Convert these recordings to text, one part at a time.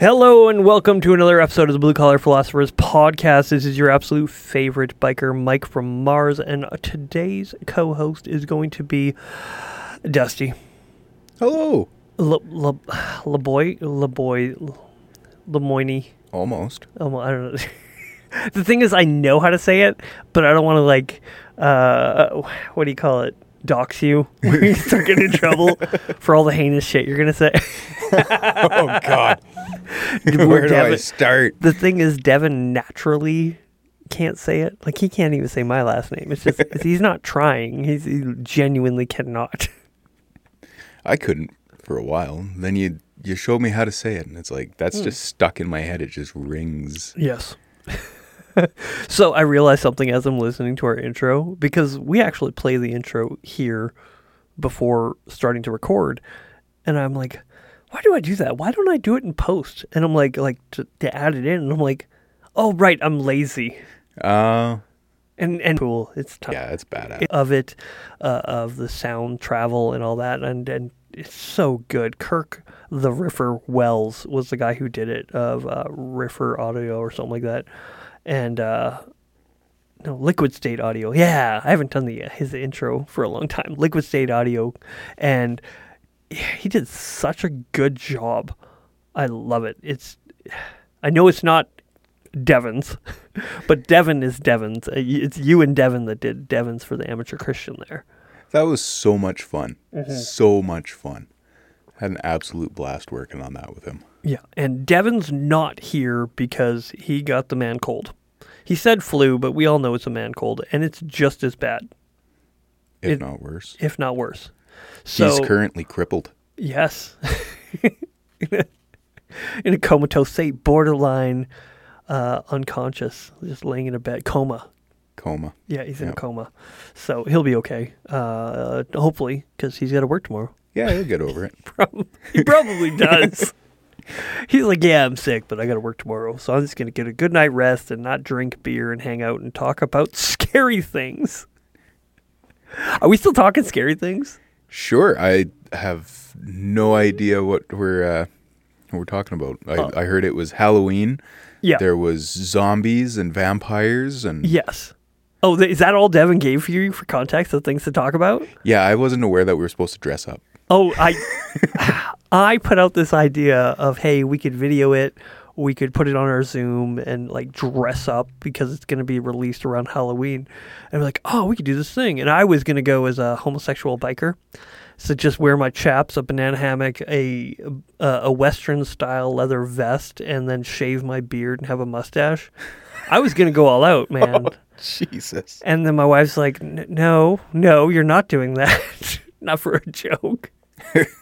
Hello and welcome to another episode of the Blue Collar Philosophers podcast. This is your absolute favorite biker, Mike from Mars, and today's co-host is going to be Dusty. Hello. Le, Le, LeBoy, LeBoy, Lemoyne. Almost. Um, I don't know. the thing is, I know how to say it, but I don't want to like, uh, what do you call it? Dox you. Where you start getting in trouble for all the heinous shit you're gonna say. oh God. Where Where do I start? The thing is, Devin naturally can't say it. Like he can't even say my last name. It's just it's- he's not trying. He's, he genuinely cannot. I couldn't for a while. Then you you showed me how to say it, and it's like that's hmm. just stuck in my head. It just rings. Yes. so I realized something as I'm listening to our intro because we actually play the intro here before starting to record, and I'm like, why do I do that? Why don't I do it in post? And I'm like, like to, to add it in, and I'm like, oh right, I'm lazy. Uh And and cool, it's time. yeah, it's badass. of it, uh, of the sound travel and all that, and and it's so good. Kirk the Riffer Wells was the guy who did it of uh, Riffer Audio or something like that, and uh, no Liquid State Audio. Yeah, I haven't done the his intro for a long time. Liquid State Audio, and he did such a good job. I love it. It's I know it's not Devon's, but Devon is Devon's. Uh, It's you and Devon that did Devon's for the amateur Christian there. That was so much fun. Mm-hmm. So much fun. Had an absolute blast working on that with him. Yeah, and Devon's not here because he got the man cold. He said flu, but we all know it's a man cold, and it's just as bad, If It- not worse. if not worse. So He's currently crippled. yes, in a comatose state, borderline uh, unconscious, just laying in a bed, coma. Coma. Yeah, he's in a coma, so he'll be okay. Uh, hopefully, because he's got to work tomorrow. Yeah, he'll get over it. Probably, he probably does. He's like, yeah, I'm sick, but I got to work tomorrow, so I'm just gonna get a good night rest and not drink beer and hang out and talk about scary things. Are we still talking scary things? Sure. I have no idea what we're uh, what we're talking about. I, I heard it was Halloween. Yeah. There was zombies and vampires and Yes. Oh, th- is that all Devin gave for you for context of things to talk about? yeah, I wasn't aware that we were supposed to dress up. Oh, I I put out this idea of hey, we could video it, we could put it on our Zoom and like dress up because it's going to be released around Halloween. And we're like, oh, we could do this thing. And I was going to go as a homosexual biker, so just wear my chaps, a banana hammock, a a, a Western style leather vest, and then shave my beard and have a mustache. I was going to go all out, oh, man. Jesus. And then my wife's like, "N- "No, no, you're not doing that. not for a joke."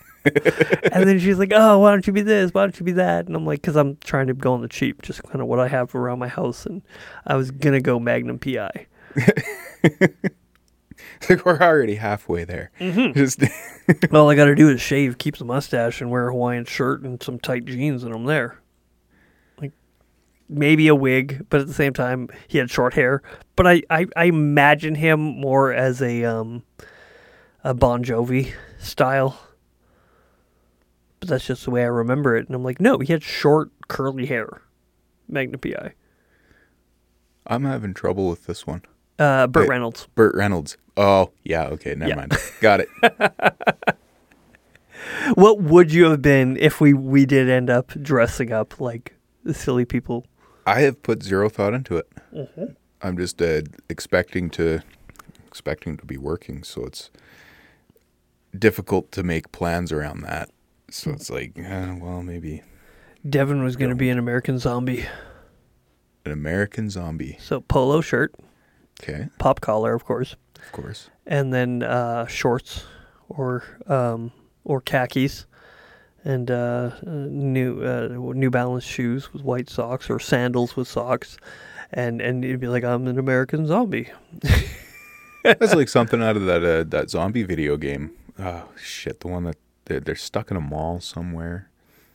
and then she's like, "Oh, why don't you be this? Why don't you be that?" And I'm like, "Cause I'm trying to go on the cheap, just kind of what I have around my house." And I was gonna go Magnum PI. Like we're already halfway there. Mm-hmm. Just All I got to do is shave, keep the mustache, and wear a Hawaiian shirt and some tight jeans, and I'm there. Like maybe a wig, but at the same time, he had short hair. But I, I, I imagine him more as a um, a Bon Jovi style. But that's just the way I remember it, and I'm like, no, he had short, curly hair. Magnum PI. I'm having trouble with this one. Uh, Burt Wait. Reynolds. Burt Reynolds. Oh, yeah, okay, never Yeah. mind. Got it. What would you have been if we we did end up dressing up like the silly people? I have put zero thought into it. Mm-hmm. I'm just uh, expecting to expecting to be working, so it's difficult to make plans around that. So it's like, uh, well, maybe Devin was going to be an American zombie. an American zombie. So polo shirt, Okay, pop collar, of course, of course. and then uh, shorts or um, or khakis, and uh, uh, new uh, New Balance shoes with white socks or sandals with socks, and and you'd be like, I'm an American zombie. That's like something out of that uh, that zombie video game. Oh shit, the one that they're, they're stuck in a mall somewhere.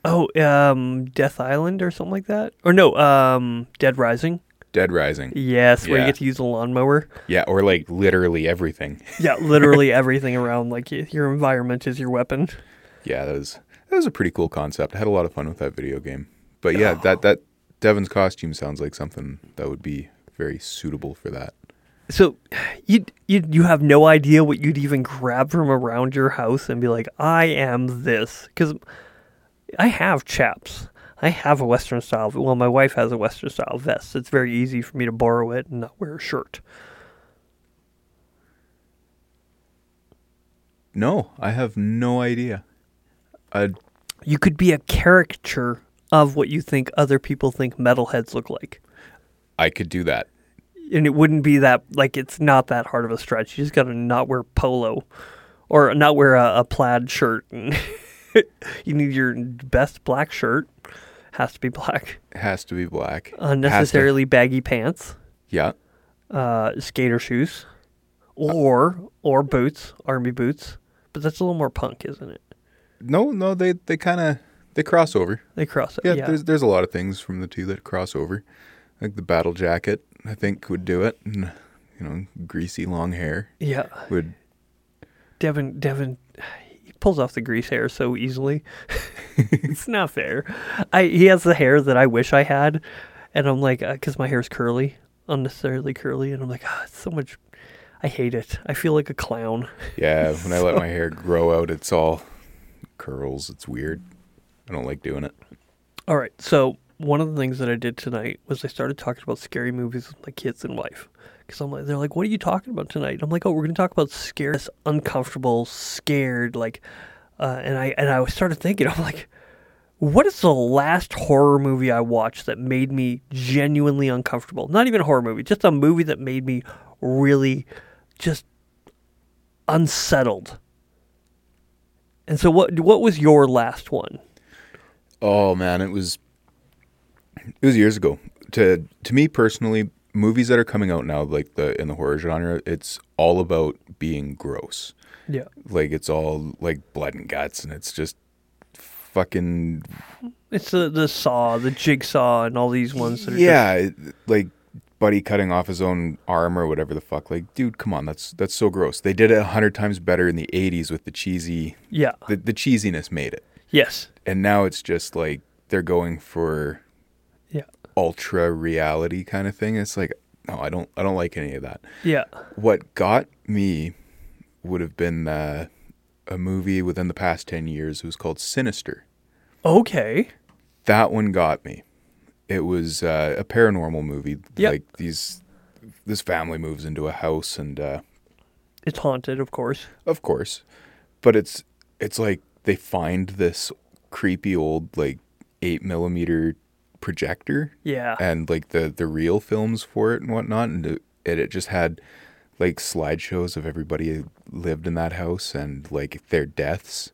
Oh, um, Death Island or something like that, or no, um, Dead Rising. Dead Rising. Yes, where you get to use a lawnmower. Yeah, or like literally everything. Yeah, literally everything around, like your environment is your weapon. Yeah, that was that was a pretty cool concept. I had a lot of fun with that video game. But yeah, that that Devin's costume sounds like something that would be very suitable for that. So you you you have no idea what you'd even grab from around your house and be like, I am this because I have chaps. I have a Western style. Well, my wife has a Western style vest. It's very easy for me to borrow it and not wear a shirt. No, I have no idea. I You could be a caricature of what you think other people think metalheads look like. I could do that. And it wouldn't be that like it's not that hard of a stretch. You just got to not wear polo or not wear a, a plaid shirt. you need your best black shirt. Has to be black. Has to be black. Unnecessarily baggy pants, yeah. uh, skater shoes, or or boots, army boots. But that's a little more punk, isn't it? No, no, they they kind of they cross over. They cross it. Yeah, Yeah, there's there's a lot of things from the two that cross over. Like the battle jacket, I think would do it. And, you know, greasy long hair yeah. would. Devin, Devin, he pulls off the grease hair so easily. it's not fair. I he has the hair that I wish I had, and I'm like, because my hair's curly, unnecessarily curly, and I'm like, ah, it's so much. I hate it. I feel like a clown. Yeah, when I let my hair grow out, it's all curls. It's weird. I don't like doing it. All right, so one of the things that I did tonight was I started talking about scary movies with my kids and wife. Because I'm like, they're like, what are you talking about tonight? I'm like, oh, we're going to talk about scary, uncomfortable, scared, like, uh, and I and I started thinking, I'm like, what is the last horror movie I watched that made me genuinely uncomfortable? Not even a horror movie, just a movie that made me really just unsettled. And so, what what was your last one? Oh man, it was it was years ago. To to me personally, movies that are coming out now, like the in the horror genre, it's all about being gross. Yeah. Like it's all like blood and guts, and it's just fucking It's the the saw, the jigsaw, and all these ones that are yeah, it- like Buddy cutting off his own arm or whatever the fuck. Like, dude, come on, that's that's so gross. They did it a hundred times better in the '80s with the cheesy, yeah, the, the cheesiness made it, yes, and now it's just like they're going for ultra reality kind of thing. It's like, no, I don't, I don't like any of that. yeah. What got me would have been uh, a movie within the past ten years. It was called Sinister. Okay, That one got me. It was uh, a paranormal movie. Yep. Like these, this family moves into a house, and uh, it's haunted, of course. of course, but it's it's like they find this creepy old like eight millimeter projector Yeah, and like the the real films for it and whatnot, and it, it just had like slideshows of everybody who lived in that house and like their deaths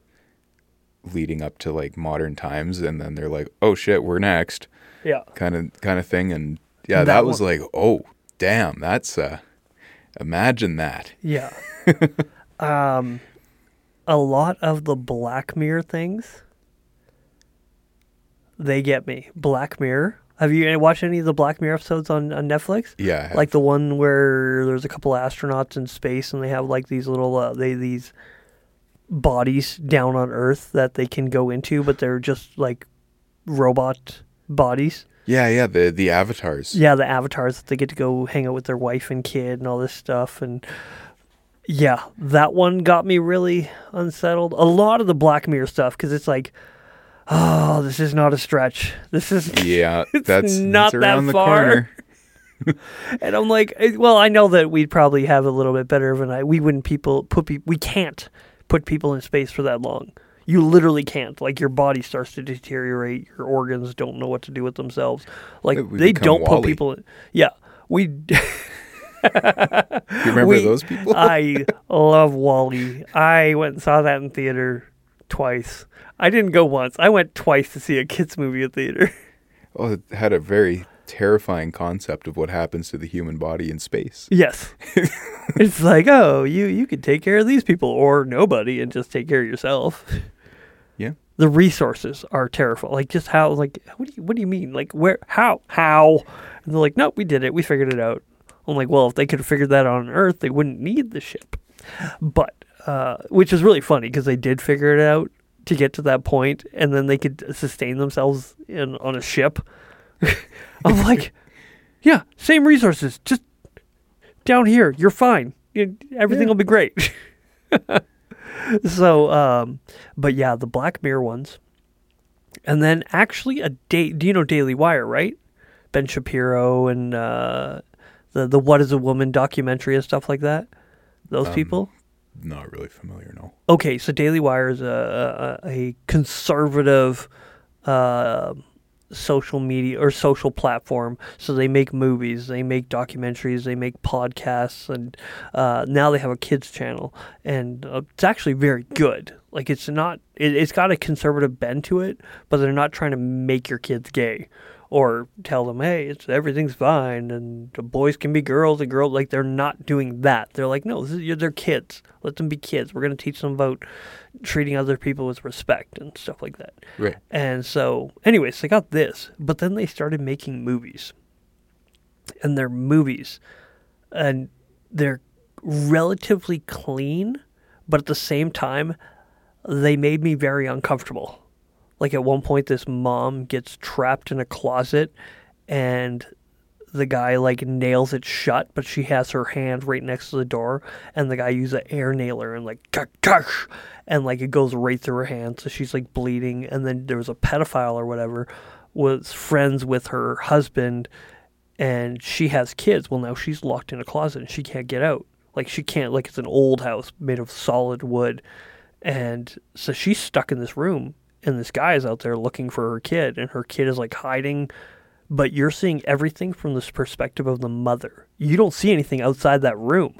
leading up to like modern times, and then they're like, oh shit, we're next, yeah, kind of kind of thing, and yeah, That that, was one- like, oh damn, that's uh, imagine that. yeah. um, a lot of the Black Mirror things, they get me. Black Mirror. Have you watched any of the Black Mirror episodes on, on Netflix? Yeah, like the one where there's a couple astronauts in space and they have like these little uh, they these bodies down on Earth that they can go into, but they're just like robot bodies. yeah, yeah, the the avatars. Yeah, the avatars that they get to go hang out with their wife and kid and all this stuff and yeah, that one got me really unsettled. A lot of the Black Mirror stuff because it's like, oh, this is not a stretch. This is Yeah, It's that's not that far. corner. And I'm like, eh, well, I know that we'd probably have a little bit better of an eye. We wouldn't people put pe- we can't put people in space for that long. You literally can't. Like your body starts to deteriorate. Your organs don't know what to do with themselves. Like we they don't put people. in Yeah, we. You remember we- those people? I love WALL-E. I went and saw that in theater twice. I didn't go once. I went twice to see a kids movie at theater. oh, it had a very terrifying concept of what happens to the human body in space. Yes. it's like, oh, you you could take care of these people or nobody and just take care of yourself. Yeah. The resources are terrifying. Like just how like what do you what do you mean? Like where how how? And they're like, nope, we did it. We figured it out. I'm like, well, if they could have figured that out on Earth, they wouldn't need the ship. But uh, which is really funny because they did figure it out to get to that point, and then they could sustain themselves in on a ship. I'm like, yeah, same resources, just down here. You're fine. You- Everything Yeah. will be great. so, um, but yeah, the Black Mirror ones, and then actually a day. Do you know Daily Wire, right? Ben Shapiro and uh, the the What Is a Woman documentary and stuff like that. Those Um, people. Not really familiar, no. Okay, so Daily Wire is a a, a conservative uh, social media or social platform. So they make movies, they make documentaries, they make podcasts, and uh, now they have a kids channel, and uh, it's actually very good. Like it's not, it, it's got a conservative bend to it, but they're not trying to make your kids gay. Or tell them, hey, it's everything's fine, and the boys can be girls, and girls like they're not doing that. They're like, no, this is, they're kids. Let them be kids. We're gonna teach them about treating other people with respect and stuff like that. Right. And so, anyways, they got this, but then they started making movies. And they're movies, and they're relatively clean, but at the same time, they made me very uncomfortable. Like at one point, this mom gets trapped in a closet, and the guy like nails it shut, but she has her hand right next to the door, and the guy uses an air nailer and like tuck tuck, and like it goes right through her hand, so she's like bleeding. And then there was a pedophile or whatever was friends with her husband, and she has kids. Well, now she's locked in a closet and she can't get out. Like she can't like it's an old house made of solid wood, and so she's stuck in this room. And this guy is out there looking for her kid, and her kid is like hiding but you're seeing everything from this perspective of the mother. You don't see anything outside that room.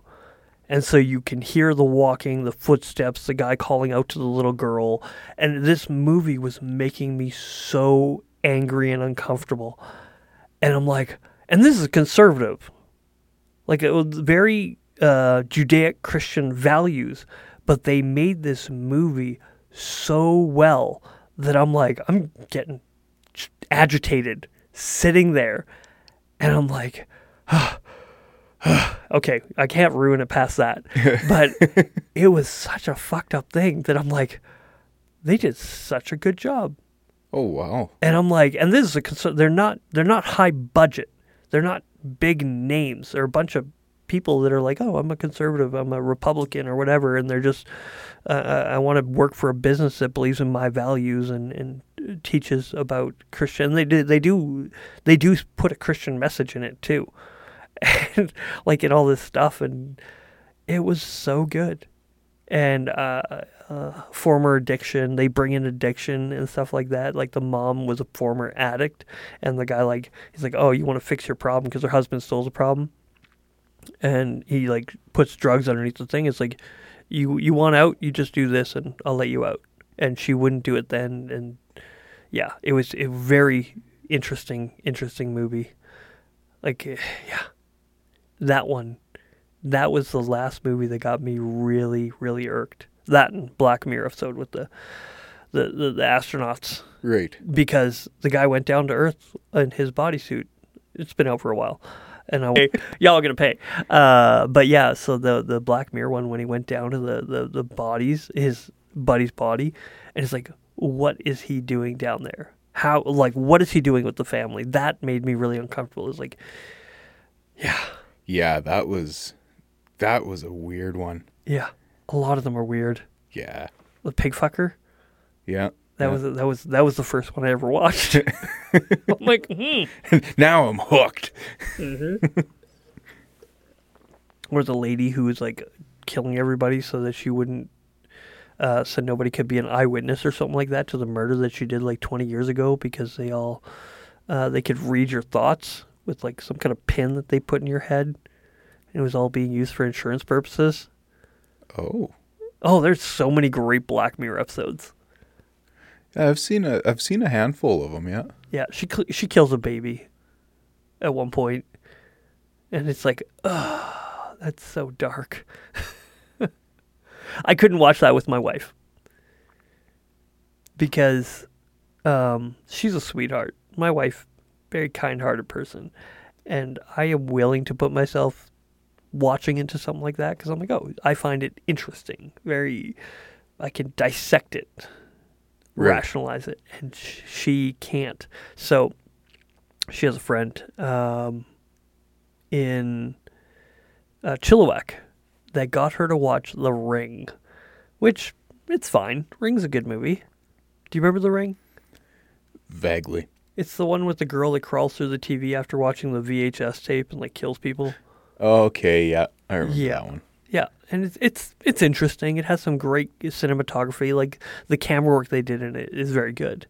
And so you can hear the walking, the footsteps, the guy calling out to the little girl. And this movie was making me so angry and uncomfortable. And I'm like, and this is conservative. Like it was very uh, Judaic Christian values, but they made this movie so well that I'm like, I'm getting agitated sitting there and I'm like okay, I can't ruin it past that. But it was such a fucked up thing that I'm like they did such a good job. Oh wow. And I'm like and this is a concern they're not they're not high budget. They're not big names. They're a bunch of people that are like, "Oh, I'm a conservative, I'm a Republican or whatever," and they're just uh, I want to work for a business that believes in my values and, and teaches about Christian. They do they do they do put a Christian message in it too, and like in all this stuff, and it was so good. And uh, uh, former addiction, they bring in addiction and stuff like that. Like the mom was a former addict, and the guy like he's like, "Oh, you want to fix your problem because her husband stole the problem," and he like puts drugs underneath the thing. It's like, you you want out, you just do this, and I'll let you out. And she wouldn't do it then, and yeah, it was a very interesting, interesting movie. Like, eh, yeah, that one, that was the last movie that got me really, really irked. That and Black Mirror episode with the the, the, the astronauts Right. because the guy went down to Earth in his bodysuit. It's been out for a while, and I y'all are gonna pay. Uh, but yeah, so the the Black Mirror one when he went down to the the, the bodies, his buddy's body, and it's like, what is he doing down there? How like what is he doing with the family? That made me really uncomfortable. It's like, yeah, Yeah, that was that was a weird one. yeah, a lot of them are weird. Yeah. The pig fucker. Yeah. That yeah. was that was that was the first one I ever watched. I'm like, hmm. now I'm hooked. or the lady who was like killing everybody so that she wouldn't uh, so nobody could be an eyewitness or something like that to the murder that she did like 20 years ago because they all uh, they could read your thoughts with like some kind of pin that they put in your head it was all being used for insurance purposes Oh. oh there's so many great black mirror episodes Yeah, I've seen a I've seen a handful of them, yeah. yeah she cl- she kills a baby at one point and it's like oh that's so dark I couldn't watch that with my wife because um, she's a sweetheart. My wife, very kind-hearted person, and I am willing to put myself watching into something like that because I'm like, oh, I find it interesting. Very, I can dissect it, Right. rationalize it, and sh- she can't. So she has a friend um, in uh, Chilliwack that got her to watch The Ring, which it's fine. Ring's a good movie. Do you remember The Ring? Vaguely. It's the one with the girl that crawls through the TV after watching the VHS tape and like kills people. Okay, yeah, I remember Yeah. that one. Yeah, and it's it's it's interesting. It has some great cinematography. Like the camera work they did in it is very good.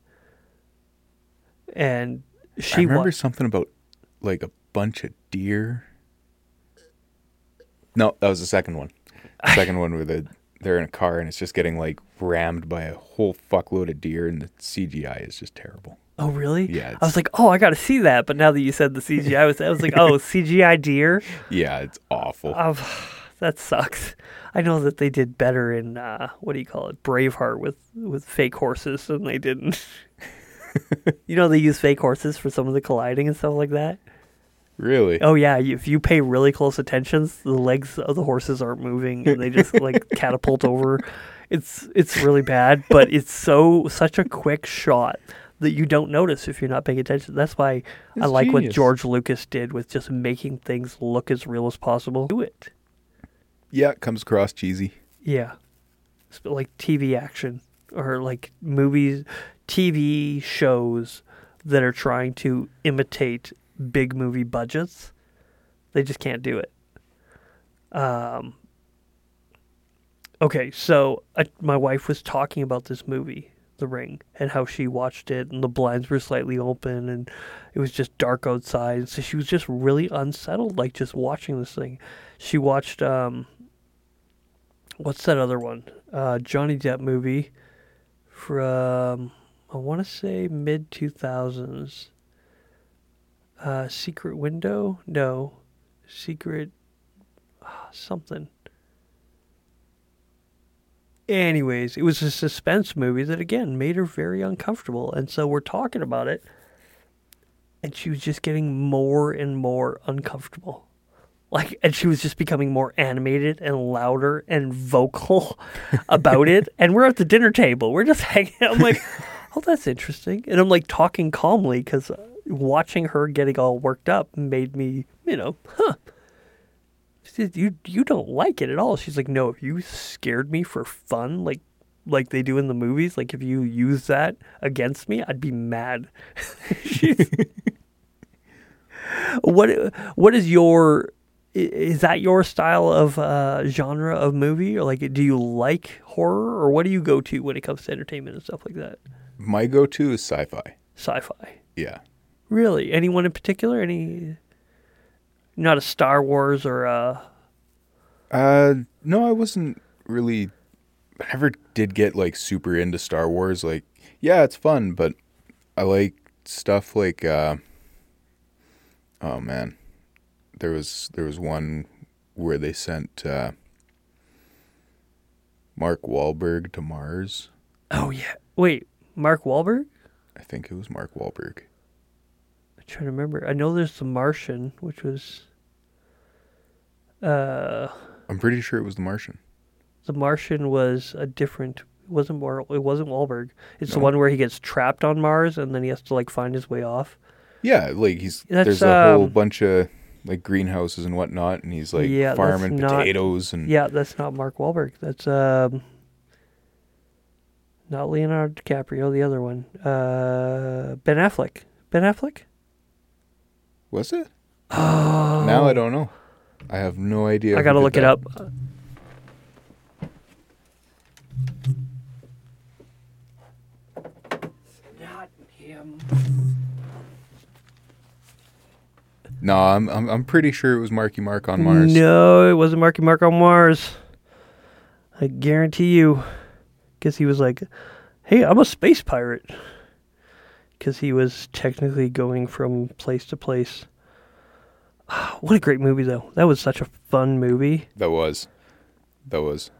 And I she remember wa- something about like a bunch of deer. No, that was the second one. The second one where the they're in a car and it's just getting like rammed by a whole fuckload of deer and the CGI is just terrible. Oh really? Yeah, I was like, oh, I got to see that. But now that you said the CGI, I was I was like, oh, CGI deer. Yeah, it's awful. That sucks. I know that they did better in uh, what do you call it, Braveheart with with fake horses than they didn't. you know they use fake horses for some of the colliding and stuff like that. really? Oh yeah, if you pay really close attention, the legs of the horses aren't moving and they just like catapult over. It's it's really bad, but it's so such a quick shot that you don't notice if you're not paying attention. That's why I It's like what. George Lucas did with just making things look as real as possible. Do it. Yeah, it comes across cheesy. Yeah. It's like TV action or like movies, TV shows that are trying to imitate big movie budgets. They just can't do it. Um, okay, so I, my wife was talking about this movie, The Ring, and how she watched it, and the blinds were slightly open, and it was just dark outside. So she was just really unsettled, like just watching this thing. She watched um, what's that other one? Uh, Johnny Depp movie from I want to say mid two thousands. Uh, Secret Window? No, Secret ah, something. Anyways, it was a suspense movie that again made her very uncomfortable, and so we're talking about it, and she was just getting more and more uncomfortable like and she was just becoming more animated and louder and vocal about it. And we're at the dinner table. We're just hanging out. I'm like oh that's interesting. And i'm like talking calmly because watching her getting all worked up made me you know huh. She said, you you don't like it at all. She's like no if you scared me for fun like like they do in the movies like if you use that against me i'd be mad. She's- what what is your is that your style of uh, genre of movie or like do you like horror or what do you go to when it comes to entertainment and stuff like that My go-to is sci-fi. sci-fi Yeah. really anyone in particular any not a star wars or a Uh, no, I wasn't really. I never did get like super into Star Wars. Like, yeah, it's fun, but I like stuff like. uh Oh man, there was there was one where they sent uh, Mark Wahlberg to Mars. oh yeah wait mark Wahlberg? I think it was Mark Wahlberg. i'm trying to remember i know there's the martian which was uh I'm pretty sure it was The Martian. The Martian was a different. It wasn't more. It wasn't Wahlberg. It's the one where he gets trapped on Mars and then he has to like find his way off. Yeah, like he's That's, there's a whole um, bunch of like greenhouses and whatnot, and he's like Yeah, farming not- potatoes and Yeah, that's not Mark Wahlberg. That's um, not Leonardo DiCaprio. The other one, uh, Ben Affleck. Ben Affleck. was it? Oh, Now I don't know. I have no idea. I gotta look it up. Not him. No, I'm, I'm I'm pretty sure it was Marky Mark on Mars. No, it wasn't Marky Mark on Mars. I guarantee you. Because he was like, hey, I'm a space pirate. Because he was technically going from place to place. Ah, what a great movie, though. That was such a fun movie. That was, that was.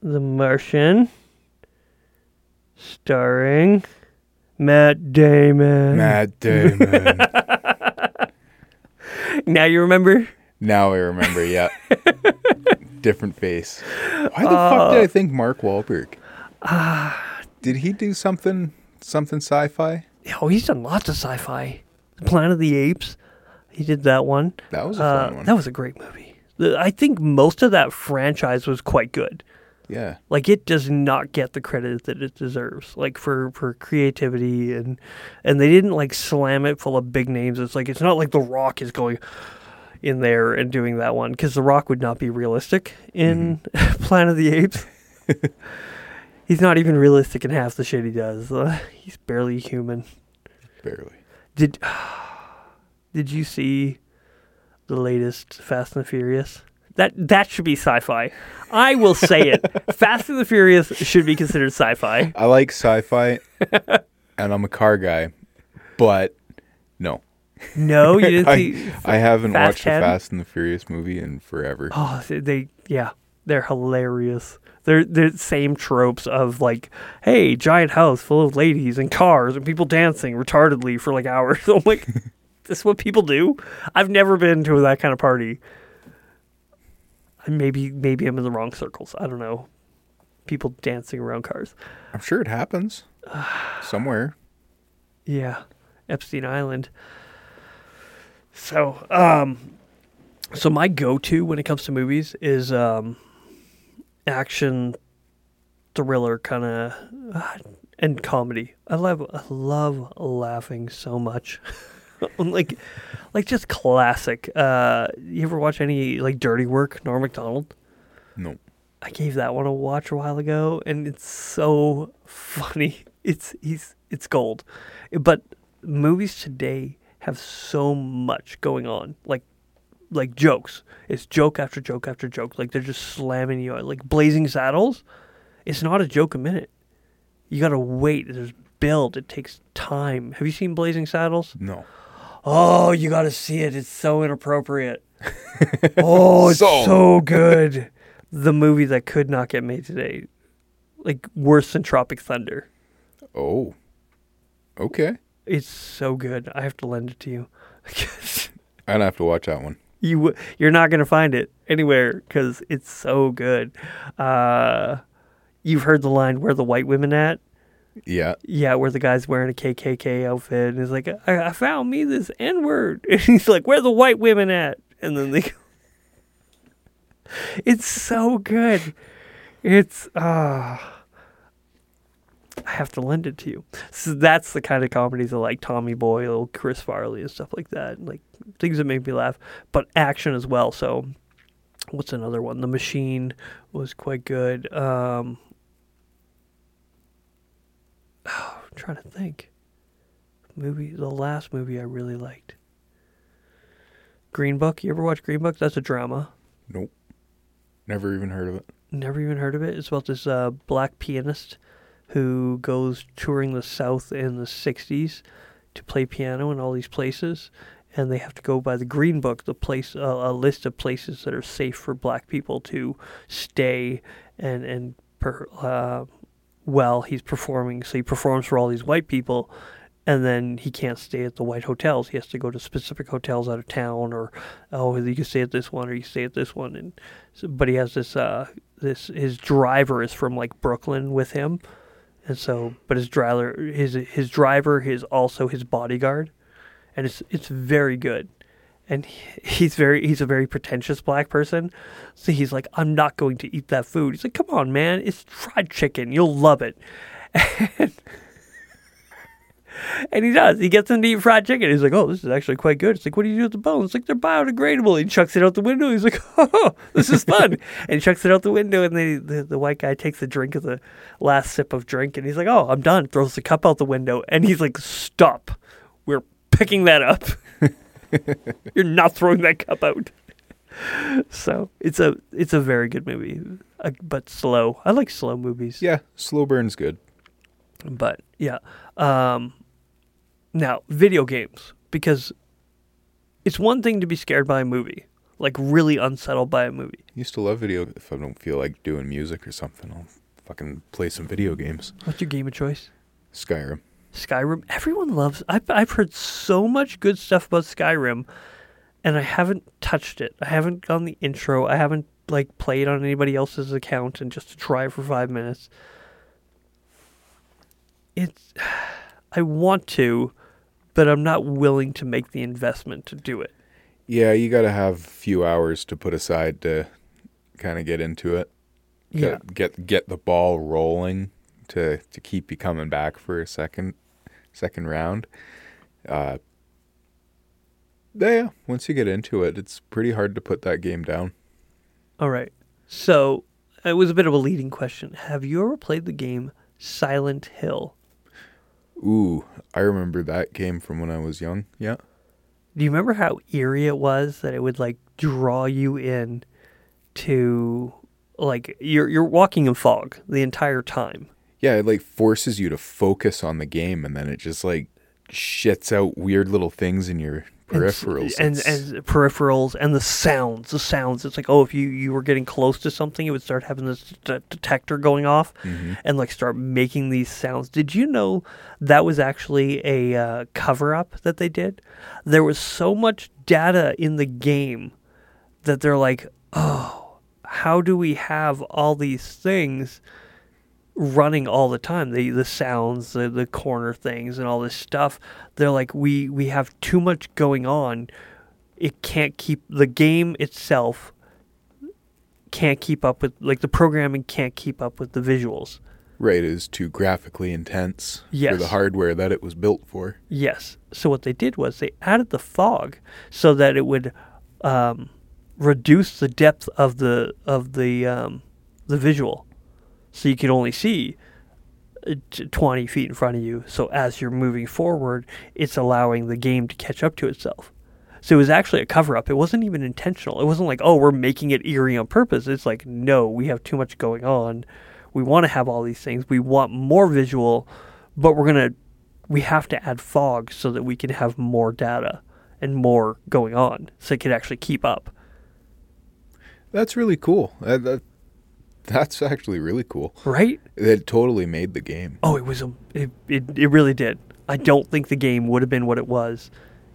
The Martian. Starring Matt Damon. Matt Damon. Now you remember? now I remember. Yeah, different face. Why the fuck did I think Mark Wahlberg? did he do something something sci-fi? Oh, he's done lots of sci-fi. Planet of the Apes. He did that one. That was a Uh, fun one. that was a great movie. I think most of that franchise was quite good. Yeah. Like it does not get the credit that it deserves. Like for for creativity and and they didn't like slam it full of big names. It's like it's not like The Rock is going in there and doing that one because The Rock would not be realistic in Planet of the Apes. He's not even realistic in half the shit he does. Uh, he's barely human. Barely. Did did you see the latest Fast and the Furious? That that should be sci-fi. I will say it. Fast and the Furious should be considered sci-fi. I like sci-fi and I'm a car guy, but no. No, you didn't see. I, I haven't Fast watched 10? a Fast and the Furious movie in forever. Oh, they, they yeah, they're hilarious. They're they're the same tropes of like, hey, giant house full of ladies and cars and people dancing retardedly for like hours. I'm like, this is what people do. I've never been to that kind of party. Maybe maybe I'm in the wrong circles. I don't know. People dancing around cars. I'm sure it happens somewhere. Yeah, Epstein Island. So, um, so my go-to when it comes to movies is um, action, thriller, kind of, uh, and comedy. I love, I love laughing so much. like, like just classic. Uh, you ever watch any like Dirty Work? Norm Macdonald. No. I gave that one a watch a while ago, and it's so funny. It's he's it's gold, but movies today have so much going on, like like jokes. It's joke after joke after joke. Like they're just slamming you. out. Like Blazing Saddles, it's not a joke a minute. You gotta wait. There's build. It takes time. Have you seen Blazing Saddles? No. Oh, you got to see it. It's so inappropriate. oh, it's So- so good. The movie that could not get made today. Like worse than Tropic Thunder. Oh. Okay. It's so good. I have to lend it to you. I'd have to watch that one. you w- you're not going to find it anywhere cuz it's so good. Uh you've heard the line where the white women at? Yeah. Yeah, where the guy's wearing a KKK outfit and he's like, I, I found me this N word. And he's like, Where the white women at? And then they go. It's so good. It's, ah. I have to lend it to you. So that's the kind of comedies I like Tommy Boy, Chris Farley, and stuff like that. Like things that make me laugh, but action as well. So, what's another one? The Machine was quite good. Um, I'm trying to think. Movie, the last movie I really liked. Green Book. You ever watch Green Book? That's a drama. Nope. Never even heard of it. Never even heard of it. It's about this uh, black pianist who goes touring the South in the 60s to play piano in all these places. And they have to go by the Green Book, the place, uh, a list of places that are safe for black people to stay and, and per, uh, while he's performing. So he performs for all these white people, and then he can't stay at the white hotels. He has to go to specific hotels out of town, or oh, you can stay at this one, or you stay at this one. And so, but he has this uh, this his driver is from like Brooklyn with him, and so but his driver his his driver is also his bodyguard, and it's it's very good. And he- he's very he's a very pretentious black person, so he's like, I'm not going to eat that food. He's like, Come on, man, it's fried chicken, you'll love it. And he does. He gets him to eat fried chicken. He's like, "Oh, this is actually quite good." It's like, "What do you do with the bones?" It's like they're biodegradable. He chucks it out the window. He's like, "Oh, this is fun!" and he chucks it out the window. And then the the white guy takes a drink of the last sip of drink, and he's like, "Oh, I'm done." Throws the cup out the window, and he's like, "Stop! We're picking that up. You're not throwing that cup out." So it's a it's a very good movie, uh, but slow. I like slow movies. Yeah. Slow burn's good. But yeah. Um, now, video games, because it's one thing to be scared by a movie, like really unsettled by a movie. Used to love video. If I don't feel like doing music or something, I'll fucking play some video games. What's your game of choice? Skyrim. Skyrim. Everyone loves. I've I've heard so much good stuff about Skyrim, and I haven't touched it. I haven't gone the intro. I haven't like played on anybody else's account and just to try for five minutes. It's I want to, but I'm not willing to make the investment to do it. Yeah, you got to have a few hours to put aside to kind of get into it. Yeah. Get, get get the ball rolling to to keep you coming back for a second second round. Uh yeah, once you get into it, it's pretty hard to put that game down. All right. So it was a bit of a leading question. Have you ever played the game Silent Hill? Ooh, I remember that game from when I was young. Yeah. Do you remember how eerie it was that it would like draw you in to like you're you're walking in fog the entire time. Yeah, it like forces you to focus on the game and then it just like shits out weird little things in your peripherals. and, It's- and peripherals and the sounds the sounds it's like oh if you you were getting close to something it would start having this d- detector going off Mhm. and like start making these sounds did you know that was actually a uh, cover up that they did there was so much data in the game that they're like oh how do we have all these things running all the time. The the sounds the the corner things and all this stuff. They're like we we have too much going on. It can't keep the game itself can't keep up with like the programming can't keep up with the visuals. Right, it is too graphically intense for the hardware that it was built for. Yes. So what they did was they added the fog so that it would um, reduce the depth of the of the um, the visual, so you can only see uh, twenty feet in front of you. So as you're moving forward, it's allowing the game to catch up to itself. So it was actually a cover up. It wasn't even intentional. It wasn't like, oh, we're making it eerie on purpose. It's like, no, we have too much going on. We want to have all these things. We want more visual, but we're going to we have to add fog so that we can have more data and more going on so it can actually keep up. That's really cool. That, that's actually really cool. Right? It totally made the game. Oh, it was a it, it, it really did. I don't think the game would have been what it was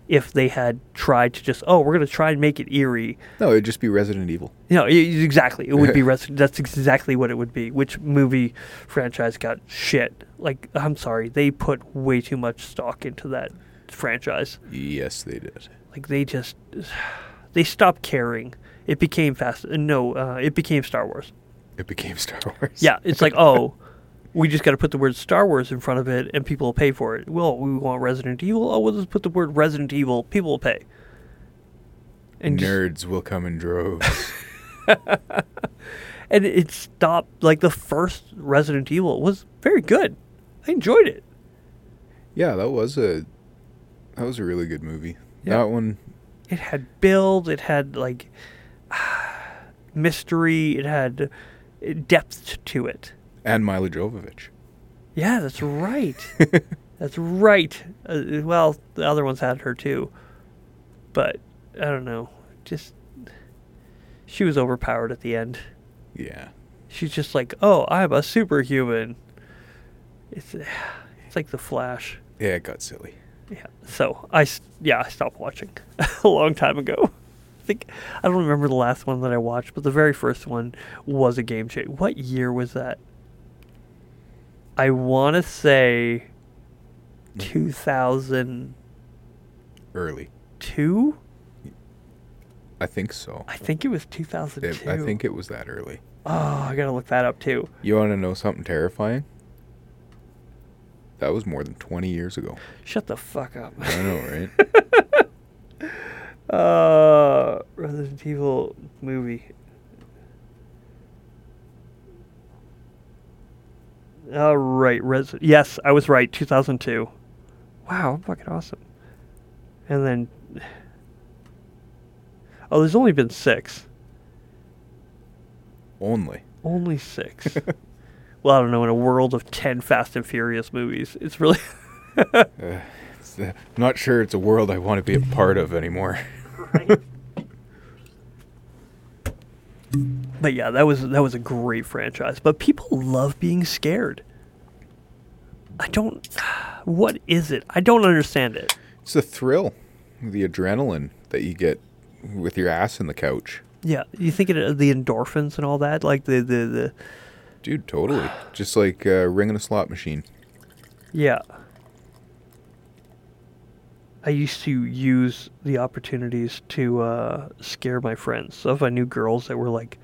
if they had tried to just oh, we're going to try and make it eerie. No, it'd just be Resident Evil. You know, e- exactly. It would be Resident. that's exactly what it would be. Which movie franchise got shit? Like I'm sorry, they put way too much stock into that franchise. Yes, they did. like they just they stopped caring. It became fast. uh, No, uh, it became Star Wars. It became Star Wars. Yeah, it's like oh, we just got to put the word Star Wars in front of it, and people will pay for it. Well, we want Resident Evil. Oh, we'll just put the word Resident Evil. People will pay. And just- Nerds will come in droves. and it stopped. Like the first Resident Evil was very good. I enjoyed it. yeah, that was a that was a really good movie. Yeah. That one It had build. It had like mystery. It had depth to it. and Milla Jovovich. Yeah, that's right. that's right. Uh, well, the other ones had her too, but I don't know. Just she was overpowered at the end. Yeah. She's just like, "Oh, I'm a superhuman." It's it's like the Flash. Yeah, it got silly. Yeah. So I yeah I stopped watching a long time ago. I think I don't remember the last one that I watched, but the very first one was a game changer. What year was that? I want to say two thousand Early. two. I think so. I think it was two thousand It. I think it was that early. Oh, I gotta look that up too. You want to know something terrifying? That was more than 20 years ago. Shut the fuck up. I know, right? Uh, Resident Evil movie. All right, Res. Yes, I was right. 2002. Wow, fucking awesome. And then, oh, there's only been six. Only. Only six. well, I don't know. In a world of ten Fast and Furious movies, it's really. Uh, it's, uh, I'm not sure it's a world I want to be a part of anymore. But yeah, that was that was a great franchise. But people love being scared. I don't. What is it? I don't understand it. It's the thrill, the adrenaline that you get with your ass in the couch. Yeah, you think of the endorphins and all that, like the the the Dude, totally. Just like uh, ringing a slot machine. yeah. I used to use the opportunities to uh, scare my friends. So if I knew girls that were like,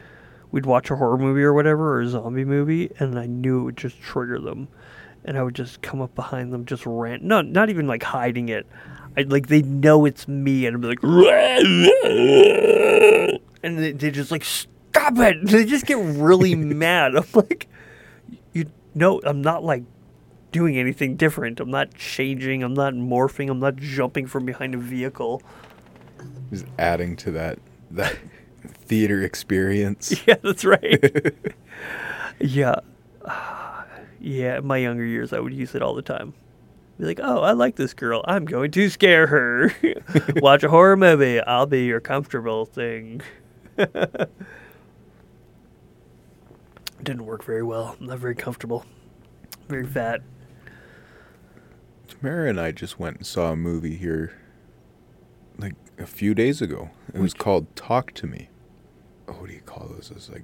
we'd watch a horror movie or whatever, or a zombie movie, and I knew it would just trigger them, and I would just come up behind them, just rant, not not even like hiding it. I like they know it's me, and I'd be like, and they, they just like stop it. They just get really mad. I'm like, you know, I'm not like doing anything different. I'm not changing. I'm not morphing. I'm not jumping from behind a vehicle. Just adding to that that theater experience. Yeah, that's right. yeah. Yeah, in my younger years, I would use it all the time. Be like, oh, I like this girl. I'm going to scare her. Watch a horror movie. I'll be your comfortable thing. Didn't work very well. I'm not very comfortable. Very fat. Tamara and I just went and saw a movie here like a few days ago. It was called Talk to Me. Oh, what do you call those? It's like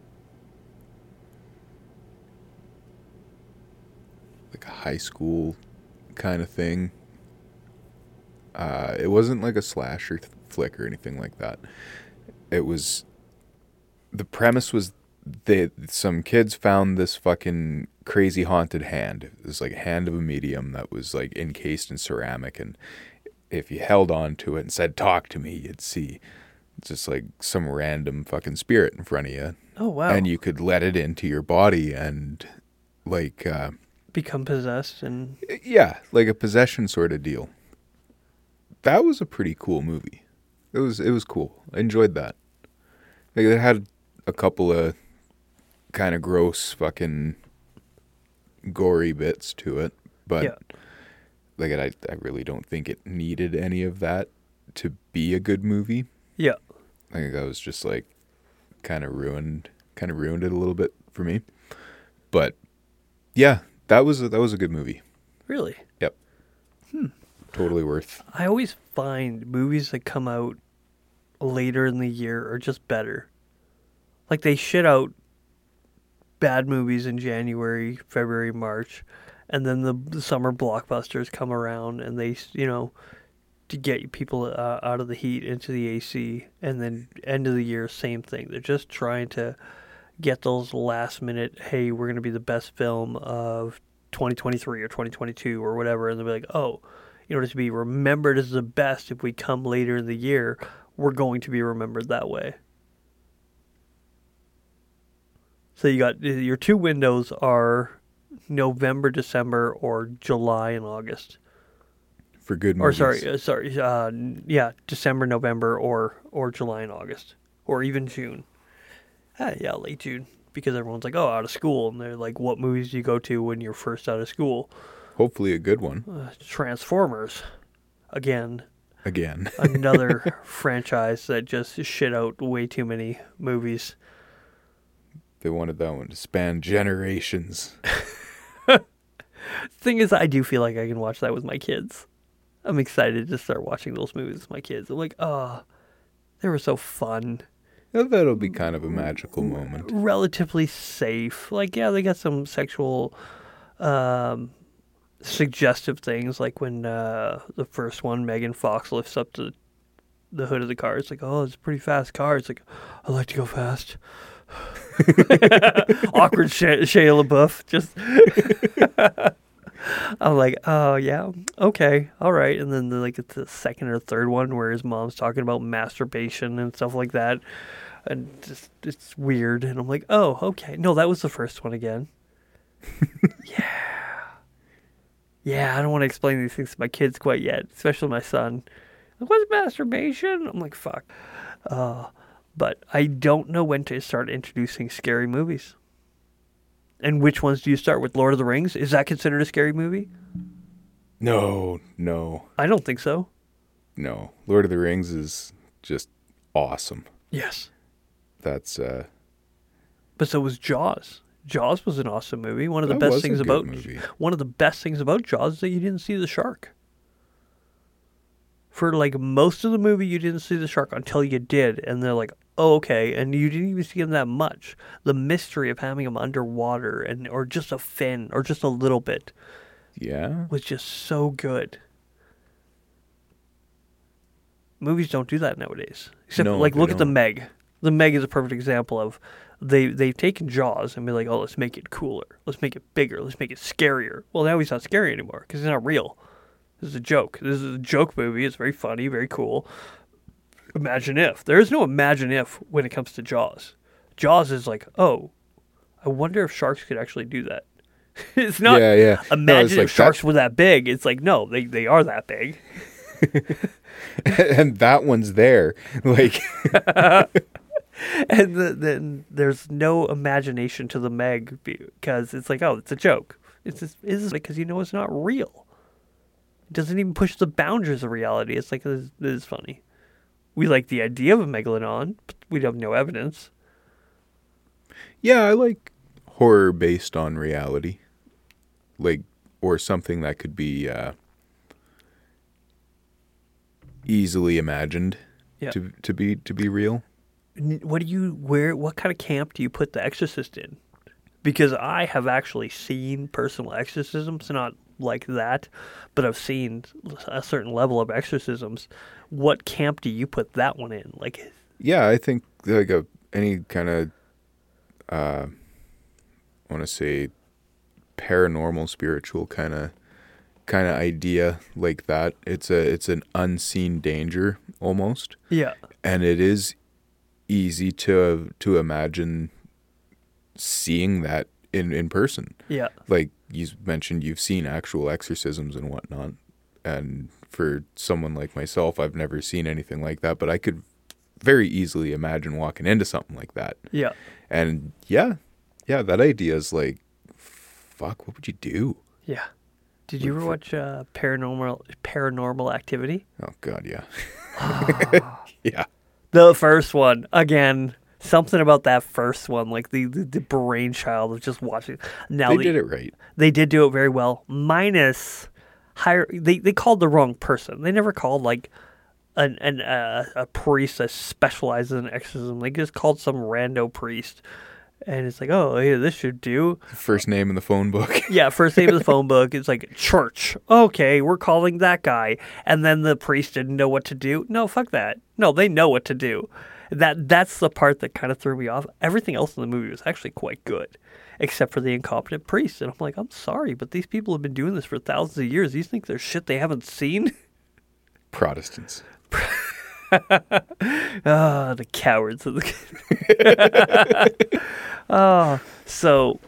like a high school kind of thing. Uh, it wasn't like a slasher th- flick or anything like that. It was the premise was they some kids found this fucking crazy haunted hand. It was like a hand of a medium that was like encased in ceramic, and if you held on to it and said "talk to me," you'd see just like some random fucking spirit in front of you, Oh, wow. and you could let it into your body and like uh, Become possessed and. yeah, like a possession sort of deal. That was a pretty cool movie. It was it was cool. I enjoyed that. Like it had a couple of kind of gross fucking gory bits to it, but Yeah. like I I really don't think it needed any of that to be a good movie. Yeah. I think that was just like kind of ruined kind of ruined it a little bit for me. But yeah, that was a, that was a good movie. Really? Yep. Hmm. Totally worth. I always find movies that come out later in the year are just better. Like they shit out bad movies in January, February, March, and then the, the summer blockbusters come around and they, you know, to get people uh, out of the heat into the AC, and then end of the year, same thing. They're just trying to get those last minute, hey, we're going to be the best film of 2023 or 2022 or whatever, and they'll be like, oh, in order to be remembered as the best, if we come later in the year, we're going to be remembered that way. So you got your two windows are November, December, or July and August. for good movies. Or sorry, uh, sorry, uh, yeah, December, November, or or July and August, or even June. Ah, yeah, late June, because everyone's like, oh, out of school, and they're like, what movies do you go to when you're first out of school? Hopefully a good one. Uh, Transformers, again, Again. another franchise that just shit out way too many movies. They wanted that one to span generations. Thing is, I do feel like I can watch that with my kids. I'm excited to start watching those movies with my kids. I'm like, oh, they were so fun. Yeah, That'll be kind of a magical moment. relatively safe. Like, yeah, they got some sexual, um, suggestive things, like when uh, the first one, Megan Fox lifts up the the hood of the car. It's like, oh, it's a pretty fast car. It's like, I like to go fast. Awkward Shia, Shia LaBeouf. Just, I'm like, oh yeah, okay, all right. And then the, like it's the second or third one where his mom's talking about masturbation and stuff like that, and just it's weird. And I'm like, oh okay, no, that was the first one again. yeah, yeah. I don't want to explain these things to my kids quite yet, especially my son. What's masturbation? I'm like, fuck. Uh, but I don't know when to start introducing scary movies. And which ones do you start with? Lord of the Rings? Is that considered a scary movie? No, no, I don't think so. no. Lord of the Rings is just awesome. Yes. That's uh But so was Jaws. Jaws was an awesome movie. One of the best things about movie. one of the best things about Jaws is that you didn't see the shark. For like most of the movie, you didn't see the shark until you did, and they're like, oh, okay, and you didn't even see him that much. The mystery of having him underwater and or just a fin or just a little bit Yeah. was just so good. Movies don't do that nowadays. Except No, like look at the. Meg. The Meg is a perfect example of they they've taken Jaws and be like, oh, let's make it cooler, let's make it bigger, let's make it scarier. Well, now he's not scary anymore because he's not real. This is a joke. This is a joke movie. It's very funny, very cool. Imagine if there is no imagine if when it comes to Jaws. Jaws is like, oh, I wonder if sharks could actually do that. it's not yeah, yeah. No, imagine like if sharks were that big. It's like no, they they are that big. and that one's there. Like, and the, then there's no imagination to the Meg because it's like, oh, it's a joke. It's just, it's because you know it's not real. It doesn't even push the boundaries of reality. It's like this, this is funny. We like the idea of a megalodon, but we have no evidence. yeah, I like horror based on reality. Like, or something that could be uh, easily imagined Yeah. to to be to be real. What do you where? What kind of camp do you put The Exorcist in? Because I have actually seen personal exorcisms, not like that, but I've seen a certain level of exorcisms. What camp do you put that one in? Like, Yeah, I think like a any kind of uh I want to say paranormal spiritual kind of kind of idea like that. It's a it's an unseen danger almost. yeah, And it is easy to to imagine seeing that in in person. yeah, Like you mentioned you've seen actual exorcisms and whatnot. And for someone like myself, I've never seen anything like that, but I could very easily imagine walking into something like that. yeah. And yeah, yeah, that idea is like, fuck, what would you do? Yeah. Did you ever watch uh, Paranormal Paranormal Activity? Oh God, yeah, yeah, The first one again. Something about that first one, like the the, the brainchild of just watching. Now they the- did it right. they did do it very well. Minus hire they they called the wrong person. They never called like an an uh, a priest that specializes in exorcism. They just called some rando priest, and it's like, oh, yeah, this should do. First name in the phone book. Yeah, first name in the phone book It's like church. Okay, we're calling that guy, and then the priest didn't know what to do. No, fuck that. No, they know what to do. That that's the part that kind of threw me off. Everything else in the movie was actually quite good, except for the incompetent priest. And I'm like, I'm sorry, but these people have been doing this for thousands of years. These think there's shit they haven't seen. Protestants. Ah, the cowards of the. oh, so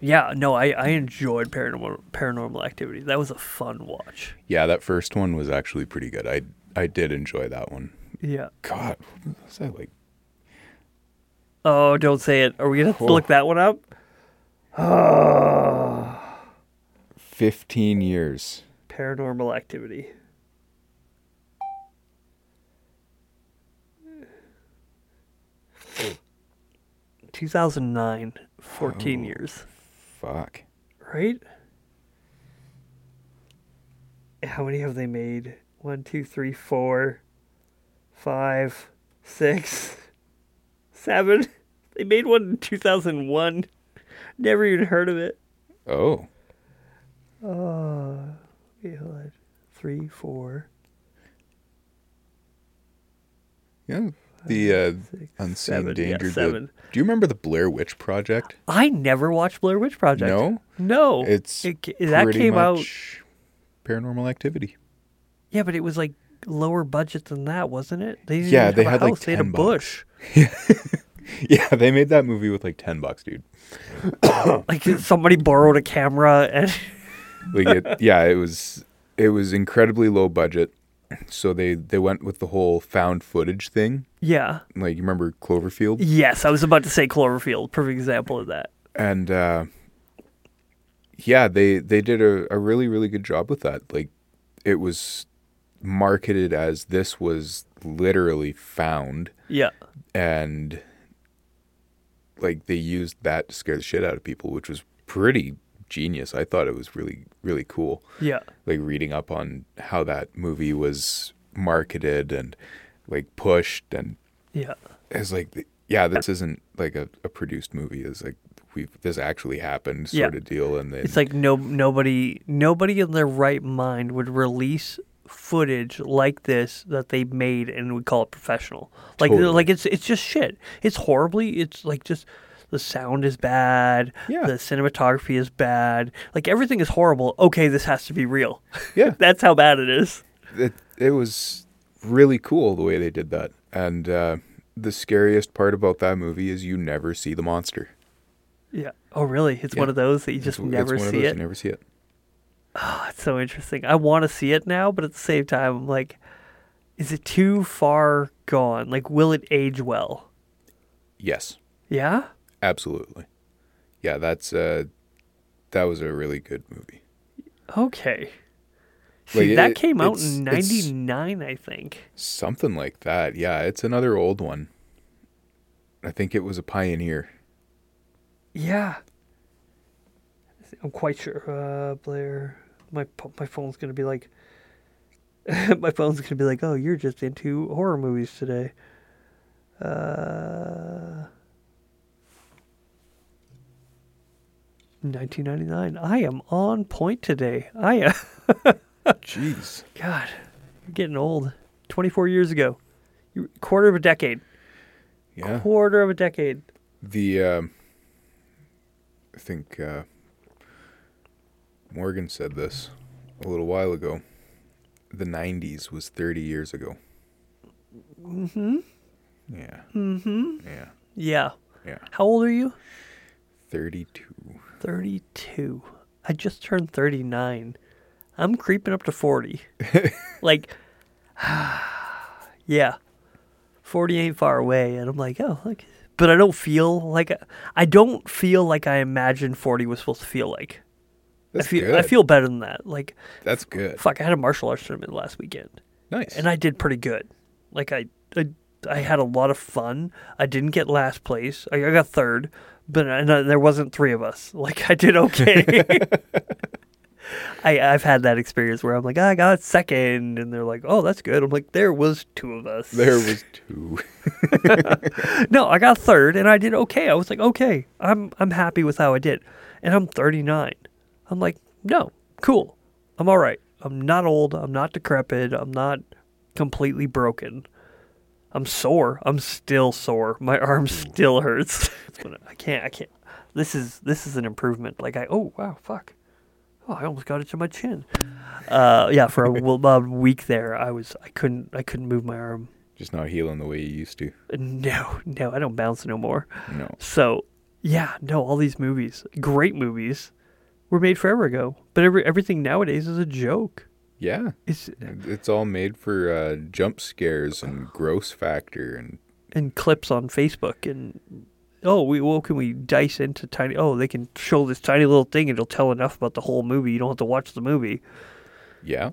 yeah, no, I I enjoyed paranormal paranormal activity. That was a fun watch. Yeah, that first one was actually pretty good. I I did enjoy that one. Yeah. God, what was that like? Oh, don't say it. Are we gonna have to look that one up? Fifteen years. Paranormal activity. Two thousand nine. Fourteen Oh. years. Fuck. Right? How many have they made? One, two, three, four, five, six, seven. They made one in 2001. Never even heard of it. Oh, wait, hold on. Three, four, yeah. The uh, six, unseen seven. Yeah, danger. the- seven. do you remember the Blair Witch Project? I never watched Blair Witch Project. No? No. It's It that came out. Paranormal Activity. Yeah, but it was like lower budget than that, wasn't it? They Yeah, they had, like. They had a 10 bucks. bush. Yeah, they made that movie with like ten bucks, dude. Like somebody borrowed a camera and Like, it, yeah, it was it was incredibly low budget. So they they went with the whole found footage thing. yeah. Like you remember Cloverfield, Yes, I was about to say Cloverfield. Perfect example of that. and uh, yeah, they they did a, a really really good job with that. Like it was marketed as this was literally found, Yeah. and like they used that to scare the shit out of people, which was pretty genius. I thought it was really really cool. Yeah. like reading up on how that movie was marketed and like pushed and Yeah. It's like, yeah, this isn't like a, a produced movie. It's like we have this actually happened Yeah. sort of deal, and then It's like no nobody nobody in their right mind would release footage like this that they made and would call it professional. Like Totally. like it's it's just shit. It's horribly it's like just the sound is bad. Yeah. The cinematography is bad. Like everything is horrible. Okay, this has to be real. yeah, That's how bad it is. it it was really cool the way they did that. And uh, the scariest part about that movie is you never see the monster. Yeah. Oh really? It's one of those that you just It's- it's never one of see those it. You never see it. Oh, it's so interesting. I want to see it now, but at the same time, I'm like, is it too far gone? Like, will it age well? Yes, Yeah. absolutely. Yeah, that's uh, that was a really good movie. Okay. Like, See, that it- came out in '99, I think. Something like that. Yeah, it's another old one. I think it was a pioneer. Yeah. I'm quite sure. Uh, Blair, my my phone's gonna be like, my phone's gonna be like, oh, you're just into horror movies today. Uh. 1999. I am on point today. I am. Jeez. God, you're getting old. 24 years ago. You- Quarter of a decade. Yeah. Quarter of a decade. The um, I think uh, Morgan said this a little while ago. The '90s was 30 years ago. Mm-hmm. Yeah. Mm-hmm. Yeah. Yeah. Yeah. How old are you? 32. 32. I just turned 39. I'm creeping up to 40. like, yeah. 40 ain't far away. And I'm like, oh, look. But I don't feel like, I don't feel like I imagined 40 was supposed to feel like. That's I feel, good. I feel better than that. Like, That's good. fuck, I had a martial arts tournament last weekend. Nice. and I did pretty good. Like I, I, I had a lot of fun. I didn't get last place. I, I got third, but I, there wasn't three of us. Like I did okay. I, I've had that experience where I'm like, ah, I got second, and they're like, oh, that's good. I'm like, there was two of us. there was two. no, I got third, and I did okay. I was like, okay, I'm I'm happy with how I did, and I'm 39. I'm like, no, cool. I'm all right. I'm not old. I'm not decrepit. I'm not completely broken. I'm sore. I'm still sore. My arm still hurts. I can't. I can't. This is this is an improvement. Like I. Oh wow. Fuck. Oh, I almost got it to my chin. Uh, yeah. For a, a week there, I was. I couldn't. I couldn't move my arm. Just not healing the way you used to. No, no, I don't bounce no more. No. So, yeah, no, all these movies, great movies, were made forever ago. But every, everything nowadays is a joke. Yeah. It's It's all made for uh, jump scares and gross factor and and clips on Facebook and oh, we well can we dice into tiny? Oh, they can show this tiny little thing and it'll tell enough about the whole movie. You don't have to watch the movie. yeah.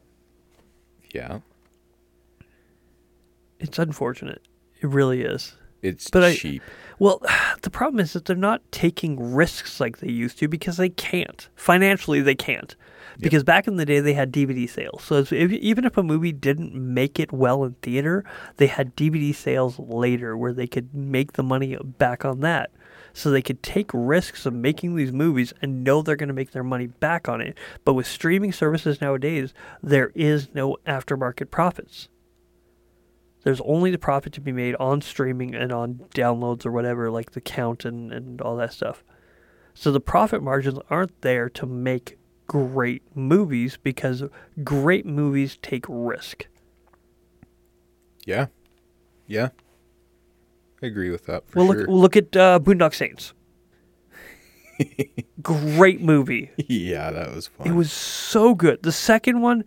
Yeah. It's unfortunate. It really is. It's But I- cheap. Well, the problem is that they're not taking risks like they used to because they can't. Financially, they can't. Because back in the day, they had DVD sales. So if, even if a movie didn't make it well in theater, they had DVD sales later where they could make the money back on that. So they could take risks of making these movies and know they're going to make their money back on it. But with streaming services nowadays, there is no aftermarket profits. There's only the profit to be made on streaming and on downloads or whatever, like the count and, and all that stuff. So the profit margins aren't there to make great movies because great movies take risk. Yeah. Yeah. I agree with that for well, sure. look look at uh, Boondock Saints. great movie. yeah, that was fun. It was so good. The second one,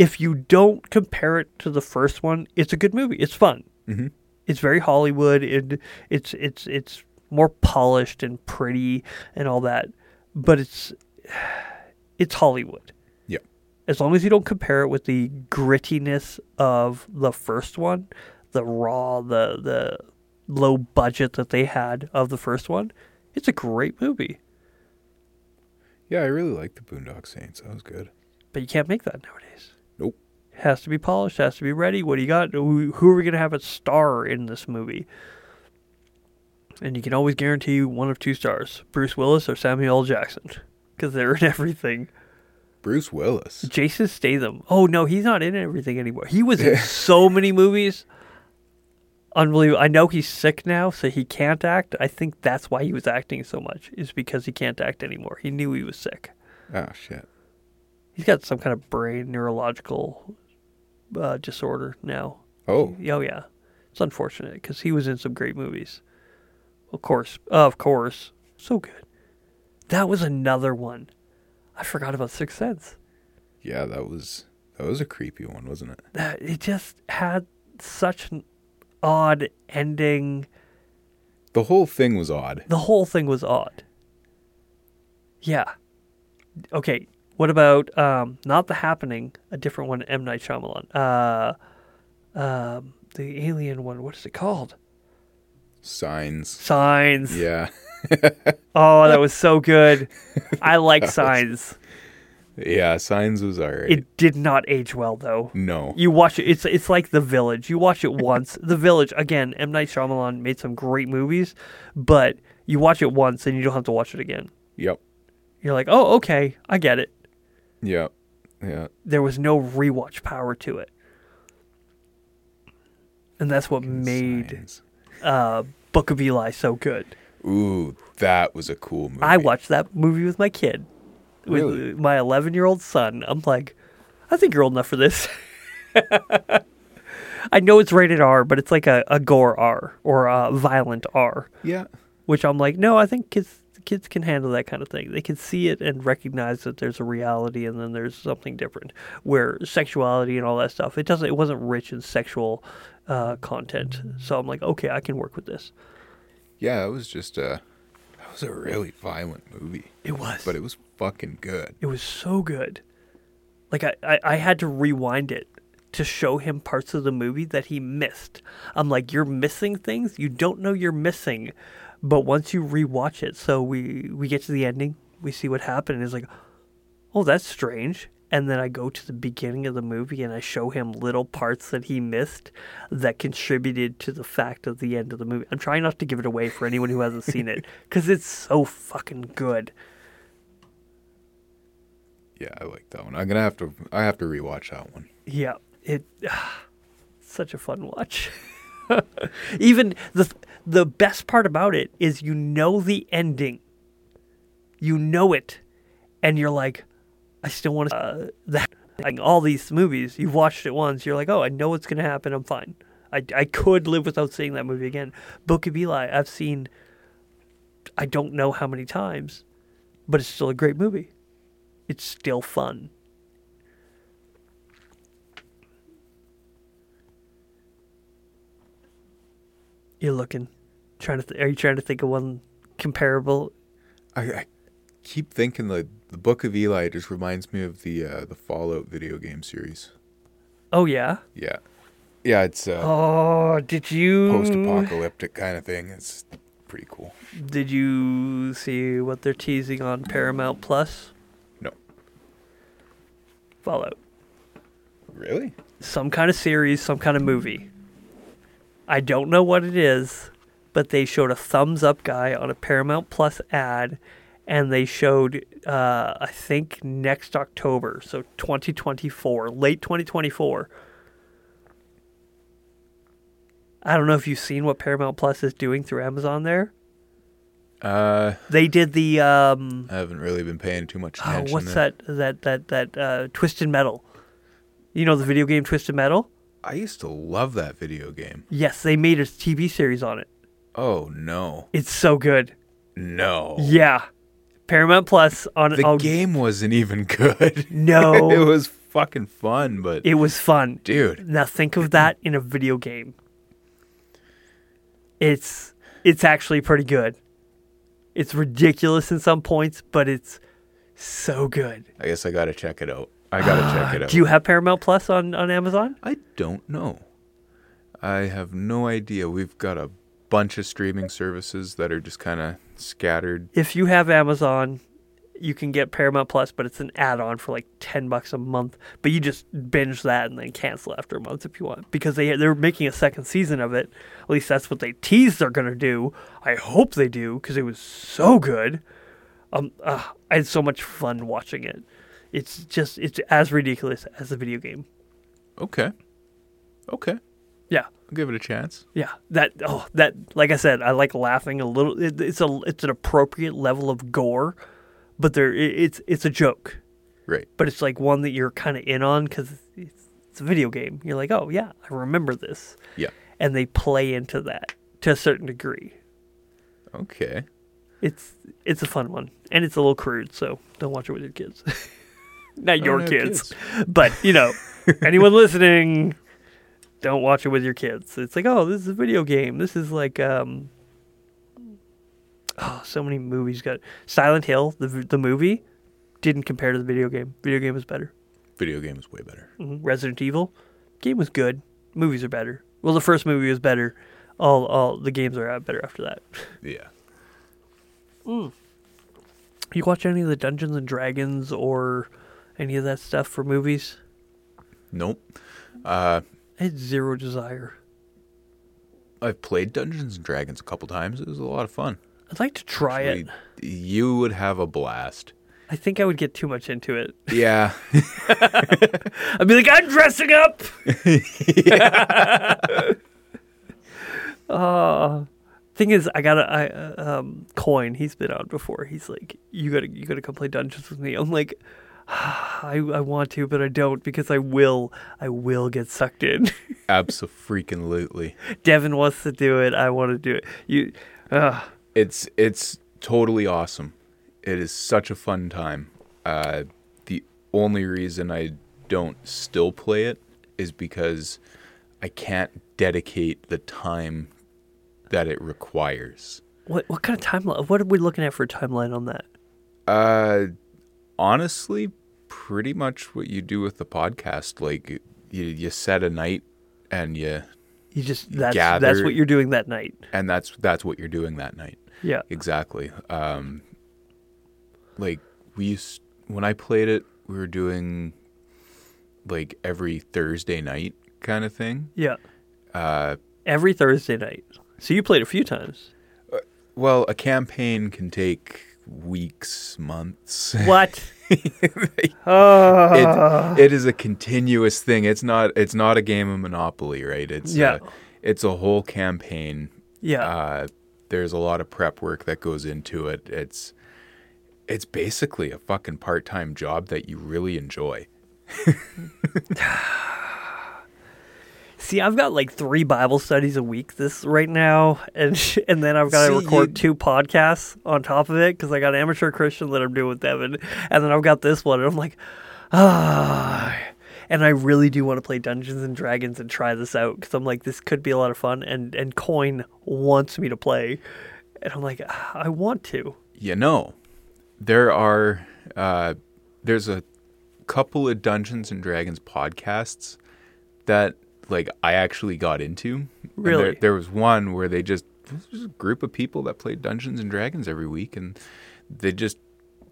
if you don't compare it to the first one, it's a good movie. It's fun. hmm It's very Hollywood. It, it's it's it's more polished and pretty and all that, but it's it's Hollywood. Yep. As long as you don't compare it with the grittiness of the first one, the raw, the the low budget that they had of the first one, it's a great movie. Yeah, I really liked the Boondock Saints. That was good. But you can't make that nowadays. Has to be polished. Has to be ready. What do you got? Who, who are we gonna have a star in this movie? And you can always guarantee one of two stars: Bruce Willis or Samuel L. Jackson, because they're in everything. Bruce Willis. Jason Statham. Oh no, he's not in everything anymore. He was in so many movies. Unbelievable. I know he's sick now, so he can't act. I think that's why he was acting so much, is because he can't act anymore. He knew he was sick. Oh shit. He's got some kind of brain neurological uh, disorder now. Oh, Oh yeah, it's unfortunate because he was in some great movies. Of course, of course, so good. That was another one. I forgot about Sixth Sense. yeah, that was that was a creepy one, wasn't it? That it just had such an odd ending. The whole thing was odd. The whole thing was odd. Yeah. Okay. What about um, not the happening? A different one. M Night Shyamalan. Uh, um, the alien one. What is it called? Signs. Signs. Yeah. Oh, that was so good. I like Signs. Yeah, Signs was alright. It did not age well though. no. You watch it. It's it's like The Village. You watch it once. the Village again. M Night Shyamalan made some great movies, but you watch it once and you don't have to watch it again. Yep. You're like, oh, okay, I get it. Yep. Yeah. There was no rewatch power to it, and that's what made Signs. uh, Book of Eli so good. Ooh, that was a cool movie. I watched that movie with my kid, with Really? my 11 year old son. I'm like, I think you're old enough for this. I know it's rated R, but it's like a, a gore R or a violent R, Yeah. which I'm like, no, I think kids kids can handle that kind of thing. They can see it and recognize that there's a reality and then there's something different. Where sexuality and all that stuff, it doesn't, it wasn't rich in sexual uh, content. So I'm like, okay, I can work with this. Yeah, it was just a that was a really violent movie. It was, But it was fucking good. It was so good. Like I, I, I had to rewind it to show him parts of the movie that he missed. I'm like, you're missing things you don't know you're missing, but once you rewatch it, so we we get to the ending, we see what happened, and it's like, oh, that's strange. And then I go to the beginning of the movie and I show him little parts that he missed that contributed to the fact of the end of the movie. I'm trying not to give it away for anyone who hasn't seen it because it's so fucking good. Yeah, I like that one. I'm gonna have to I have to rewatch that one. Yeah, it such a fun watch. Even the the best part about it is you know the ending. You know it, and you're like, I still want to. Uh, that like all these movies, you've watched it once. You're like, oh, I know what's gonna happen. I'm fine. I I could live without seeing that movie again. Book of Eli, I've seen. I don't know how many times, but it's still a great movie. It's still fun. You're looking, trying to. Th- are you trying to think of one comparable? I, I keep thinking the the Book of Eli just reminds me of the uh, the Fallout video game series. Oh yeah. Yeah, yeah, it's a Oh, did you post-apocalyptic kind of thing. It's pretty cool. Did you see what they're teasing on Paramount Plus? No, Fallout. really? Some kind of series, some kind of movie. I don't know what it is, but they showed a thumbs up guy on a Paramount Plus ad, and they showed, uh, I think, next October, so 2024, late 2024. I don't know if you've seen what Paramount Plus is doing through Amazon there. Uh, They did the um, I haven't really been paying too much oh, attention. what's there. that that that that uh, Twisted Metal. You know the video game Twisted Metal? I used to love that video game. Yes, they made a TV series on it. Oh no, It's so good. no. Yeah. Paramount Plus on The oh, game wasn't even good. No. it was fucking fun, but It was fun. dude, Now think of that in a video game. It's it's actually pretty good. It's ridiculous in some points, but it's so good. I guess I gotta check it out. I gotta check it out. Do you have Paramount Plus on, on Amazon? I don't know. I have no idea. We've got a bunch of streaming services that are just kind of scattered. If you have Amazon, you can get Paramount Plus, but it's an add-on for like ten bucks a month. But you just binge that and then cancel after a month if you want, because they they're making a second season of it. At least that's what they tease they're gonna do. I hope they do because it was so good. Um, uh, I had so much fun watching it. It's just it's as ridiculous as a video game. Okay. Okay. Yeah. I'll give it a chance. Yeah, that oh that like I said, I like laughing a little. It, it's a it's an appropriate level of gore, but there it, it's it's a joke, Right. but it's like one that you're kind of in on because it's, it's a video game. You're like, oh yeah, I remember this, Yeah. and they play into that to a certain degree. Okay. It's it's a fun one, and it's a little crude, so don't watch it with your kids. Not your don't kids, but you know, anyone listening, don't watch it with your kids. It's like, oh, this is a video game. This is like, um, oh, so many movies got Silent Hill, the the movie, didn't compare to the video game. Video game was better. Video game is way better. hmm Resident Evil, game was good. Movies are better. Well, the first movie was better. All all the games are better after that. Yeah. You watch any of the Dungeons and Dragons or any of that stuff for movies? Nope. Uh, I had zero desire. I've played Dungeons and Dragons a couple times. It was a lot of fun. I'd like to try it. You would have a blast. I think I would get too much into it. Yeah. I'd be like, I'm dressing up. uh, thing is, I got a I, uh, um, coin. He's been on before. He's like, you gotta you gotta come play dungeons with me. I'm like, I I want to, but I don't because I will I will get sucked in. Absolutely. Devin wants to do it. I want to do it. You, uh, It's it's totally awesome. It is such a fun time. Uh, the only reason I don't still play it is because I can't dedicate the time that it requires. what what kind of timeline? What are we looking at for a timeline on that? Uh, honestly, pretty much what you do with the podcast. Like you, you set a night, and you, You just that's that's what you're doing that night. and that's that's what you're doing that night. Yeah. Exactly. Um, like we used when I played it, we were doing like every Thursday night kind of thing. Yeah. Uh, Every Thursday night. So you played a few times. well, a campaign can take weeks, months. What? Ah. it, it is a continuous thing. It's not. It's not a game of Monopoly, right? It's Yeah. A, it's a whole campaign. yeah. Uh, there's a lot of prep work that goes into it. It's it's basically a fucking part time job that you really enjoy. See, I've got like three Bible studies a week this right now, and and then I've got to record you- two podcasts on top of it because I got amateur Christian that I'm doing with Devin, and then I've got this one, and I'm like, ah. And I really do want to play Dungeons and Dragons and try this out because I'm like, this could be a lot of fun, and and Coin wants me to play, and I'm like, I want to. You know, there are uh, there's a couple of Dungeons and Dragons podcasts that like I actually got into. Really? there, there was one where they just it was a group of people that played Dungeons and Dragons every week, and they just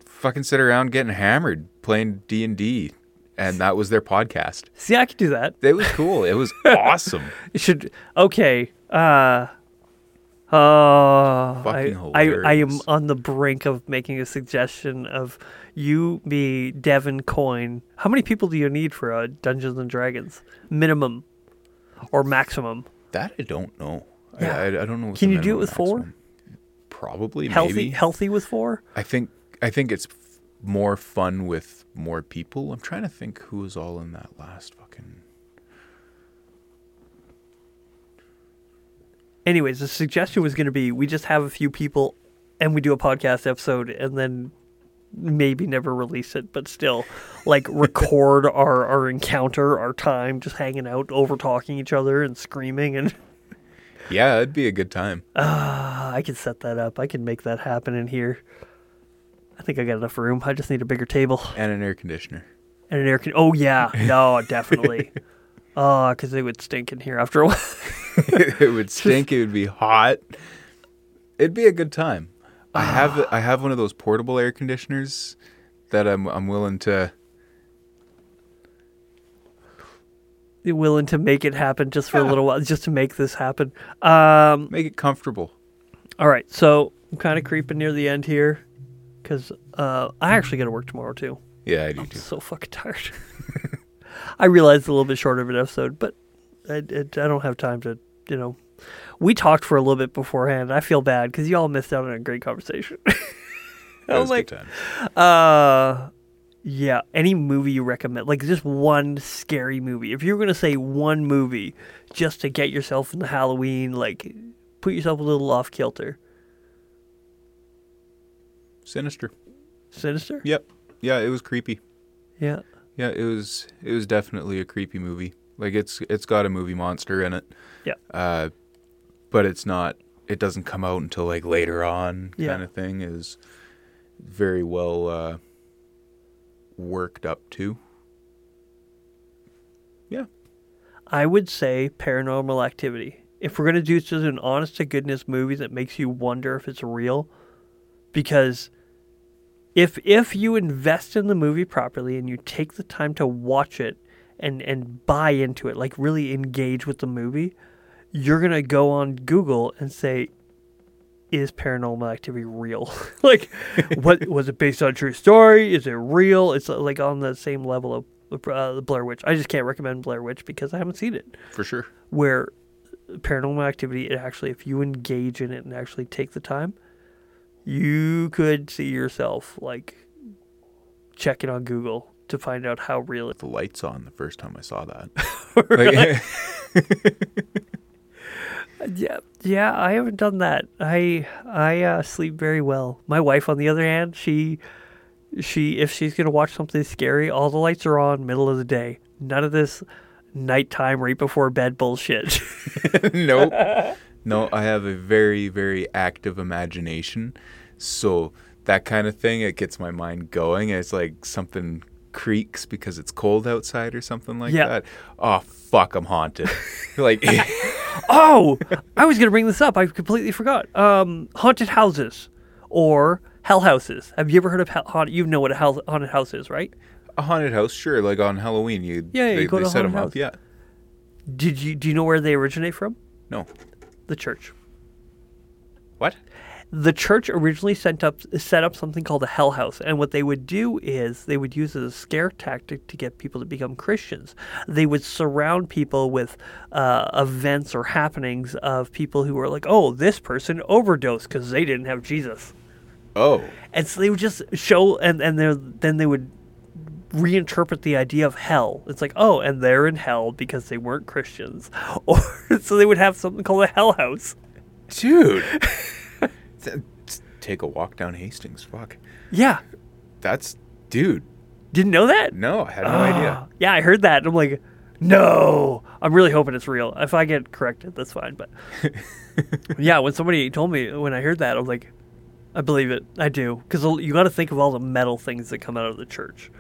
fucking sit around getting hammered playing D and D, and that was their podcast. See, I could do that. It was cool. It was awesome. It should okay. Uh uh I, I I am on the brink of making a suggestion of you, me, Devin, Coin. How many people do you need for a Dungeons and Dragons? Minimum or maximum? That I don't know. I- Yeah. I, I, don't know. Can you do it with four? Probably. Healthy maybe. healthy with four? I think I think it's f- more fun with more people. I'm trying to think who was all in that last fucking. Anyways, the suggestion was gonna be we just have a few people and we do a podcast episode and then maybe never release it, but still like record our, our encounter, our time, just hanging out, over talking each other and screaming and Yeah, it'd be a good time. Ah, I can set that up. I can make that happen in here. I think I got enough room. I just need a bigger table And an air conditioner. and an air con. Oh yeah, no, definitely. Oh, because it would stink in here after a while. it would stink. It would be hot. It'd be a good time. I have I have one of those portable air conditioners that I'm I'm willing to You're willing to make it happen just for a little while, just to make this happen. Um, make it comfortable. all right, so I'm kind of creeping near the end here because uh, I actually got to work tomorrow too. Yeah, I do I'm too. so fucking tired. I realize it's a little bit shorter of an episode, but I, I, I don't have time to, you know. We talked for a little bit beforehand. I feel bad because y'all missed out on a great conversation. I was like, uh, yeah. Any movie you recommend, like just one scary movie. If you were gonna say one movie, just to get yourself in the Halloween, like put yourself a little off kilter. Sinister. Sinister. Yep. Yeah, it was creepy. Yeah. Yeah, it was it was definitely a creepy movie. Like it's it's got a movie monster in it. Yeah. Uh but it's not it doesn't come out until like later on Yeah. kind of thing is very well uh worked up to. Yeah. I would say Paranormal Activity. If we're gonna do just an honest to goodness movie that makes you wonder if it's real, because if if you invest in the movie properly and you take the time to watch it and and buy into it, like really engage with the movie, you're gonna go on Google and say, "Is Paranormal Activity real? like, what was it based on a true story? Is it real? It's uh, like on the same level of uh, the Blair Witch. I just can't recommend Blair Witch because I haven't seen it. For sure. Where Paranormal Activity, it actually, if you engage in it and actually take the time, you could see yourself like checking on Google to find out how real it. The lights on the first time I saw that. Yeah, yeah, I haven't done that. I I uh, sleep very well. My wife, on the other hand, she she if she's gonna watch something scary, all the lights are on, middle of the day. None of this nighttime right before bed bullshit. nope. No, I have a very, very active imagination. So that kind of thing, it gets my mind going. It's like something creaks because it's cold outside or something like Yeah. that. Oh fuck, I'm haunted. like oh, I was gonna bring this up. I completely forgot. Um, haunted houses or hell houses. Have you ever heard of hell, haunted? You know what a hell, haunted house is, right? a haunted house, sure. Like on Halloween, you Yeah, yeah, they, you go they to set them house. up. Yeah. Did you do you know where they originate from? No. The church. What? The church originally sent up set up something called a hell house. And what they would do is they would use it as a scare tactic to get people to become christians. They would surround people with uh, events or happenings of people who were like oh this person overdosed because they didn't have jesus. Oh. and so they would just show and and then they would reinterpret the idea of hell. It's like oh and they're in hell because they weren't christians. Or so they would have something called a hell house. Dude. Take a walk down Hastings. Fuck. yeah That's dude. didn't know that No, I had no idea. Ah, yeah, I heard that. and I'm like, no. I'm really hoping it's real. If I get corrected, that's fine. But yeah, when somebody told me when I heard that, I'm like, I believe it. I do because you got to think of all the metal things that come out of the church.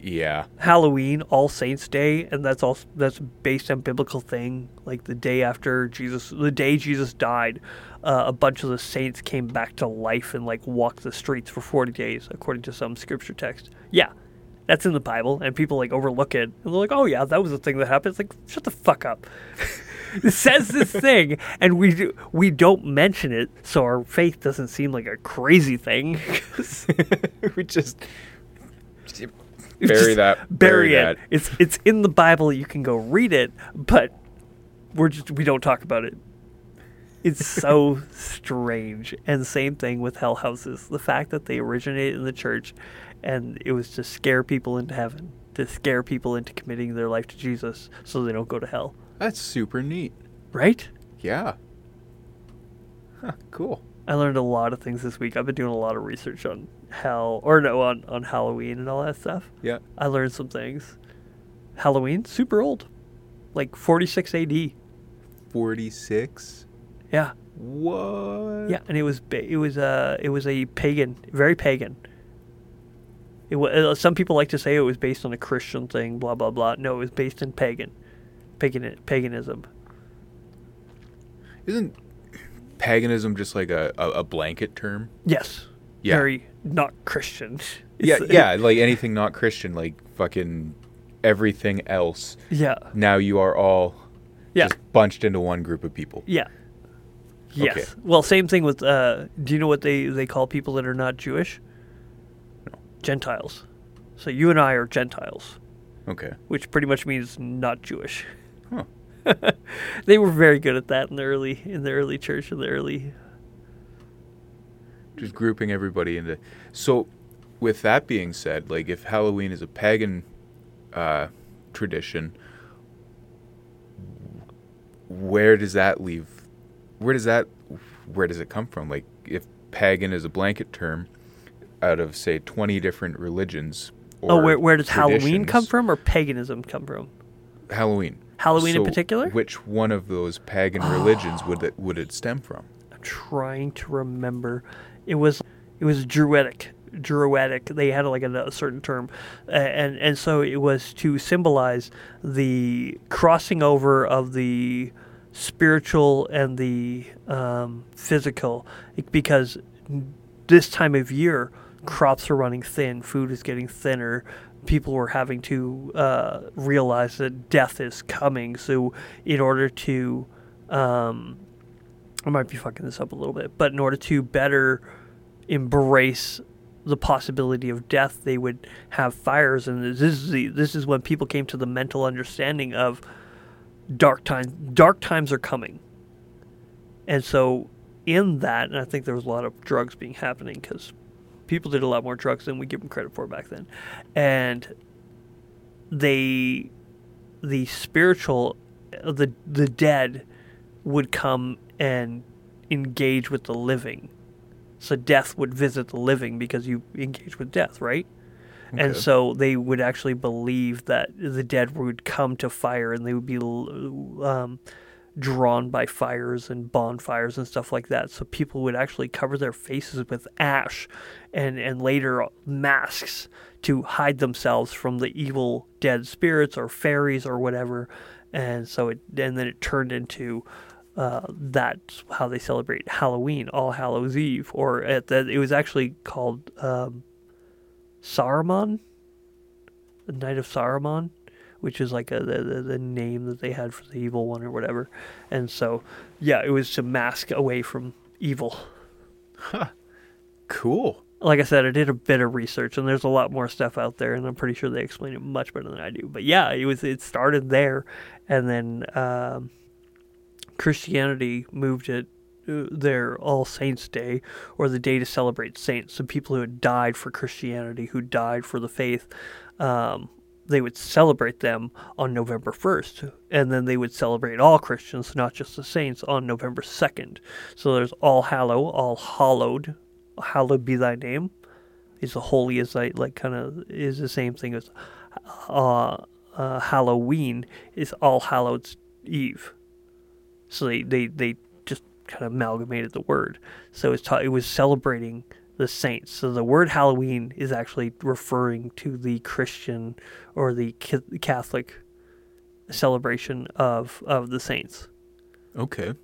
Yeah. Halloween, All Saints Day, and that's all that's based on biblical thing. Like the day after Jesus, the day Jesus died, uh, a bunch of the saints came back to life and like walked the streets for forty days, according to some scripture text. Yeah, that's in the Bible, and people like overlook it, and they're like, "Oh yeah, that was a thing that happened." It's like, shut the fuck up. it says this thing, and we do, we don't mention it, so our faith doesn't seem like a crazy thing. we just bury that. bury, it. that. It's it's in the Bible. You can go read it, but we're just we don't talk about it. It's so strange. And same thing with hell houses. The fact that they originated in the church, and it was to scare people into heaven, to scare people into committing their life to Jesus, so they don't go to hell. That's super neat. Right? Yeah. Huh, cool. I learned a lot of things this week. I've been doing a lot of research on hell, or no, on on Halloween and all that stuff. Yeah. I learned some things. Halloween, super old, like 46 AD. 46. Yeah, What? yeah, and it was ba- it was uh it was a pagan, very pagan. It was, some people like to say it was based on a Christian thing, blah blah blah. No, it was based in pagan, pagan paganism. Isn't paganism just like a, a, a blanket term? Yes. Yeah. Very not Christian. Yeah, yeah, like anything not Christian, like fucking everything else. Yeah. Now you are all Yeah. just bunched into one group of people. Yeah. Yes. Okay. Well, same thing with. Uh, do you know what they they call people that are not Jewish? Gentiles. So you and I are Gentiles, Okay. which pretty much means not Jewish. Huh. they were very good at that in the early in the early church in the early. Just grouping everybody into. So, with that being said, like if Halloween is a pagan uh, tradition, where does that leave? Where does that? Where does it come from? Like if pagan is a blanket term, out of say twenty different religions. Or oh, where where does Halloween come from, or paganism come from? Halloween. Halloween in particular? Which one of those pagan religions would it would it stem from? I'm trying to remember. It was it was Druidic. Druidic. They had like a, a certain term, and and so it was to symbolize the crossing over of the spiritual and the um, physical, because this time of year crops are running thin, food is getting thinner. People were having to uh, realize that death is coming. So, in order to um, I might be fucking this up a little bit, but in order to better embrace the possibility of death, they would have fires, and this is the, this is when people came to the mental understanding of dark times. Dark times are coming, and so in that, and I think there was a lot of drugs being happening because people did a lot more drugs than we give them credit for back then, and they the spiritual the the dead would come and engage with the living. So death would visit the living because you engage with death, right? And so they would actually believe that the dead would come to fire and they would be um, drawn by fires and bonfires and stuff like that. So people would actually cover their faces with ash and, and later masks to hide themselves from the evil dead spirits or fairies or whatever. And so it and then it turned into uh, that's how they celebrate Halloween, All Hallows Eve, or at the, it was actually called um, Saruman, the Night of Saruman, which is like a, the, the the name that they had for the evil one or whatever. And so, yeah, it was to mask away from evil. Huh. Cool. Like I said, I did a bit of research, and there's a lot more stuff out there, and I'm pretty sure they explain it much better than I do. But yeah, it was it started there, and then um, Christianity moved it uh, their All Saints Day, or the day to celebrate saints. So people who had died for Christianity, who died for the faith, um, they would celebrate them on November 1st. And then they would celebrate all Christians, not just the saints, on November 2nd. So there's All Hallow, All Hallowed, Hallowed be thy name. Is the holy is like, like kind of is the same thing as uh, uh, Halloween is All Hallows Eve. So they, they, they just kind of amalgamated the word. So it's ta- it was celebrating the saints. So the word Halloween is actually referring to the Christian or the Ca- Catholic celebration of of the saints. Okay.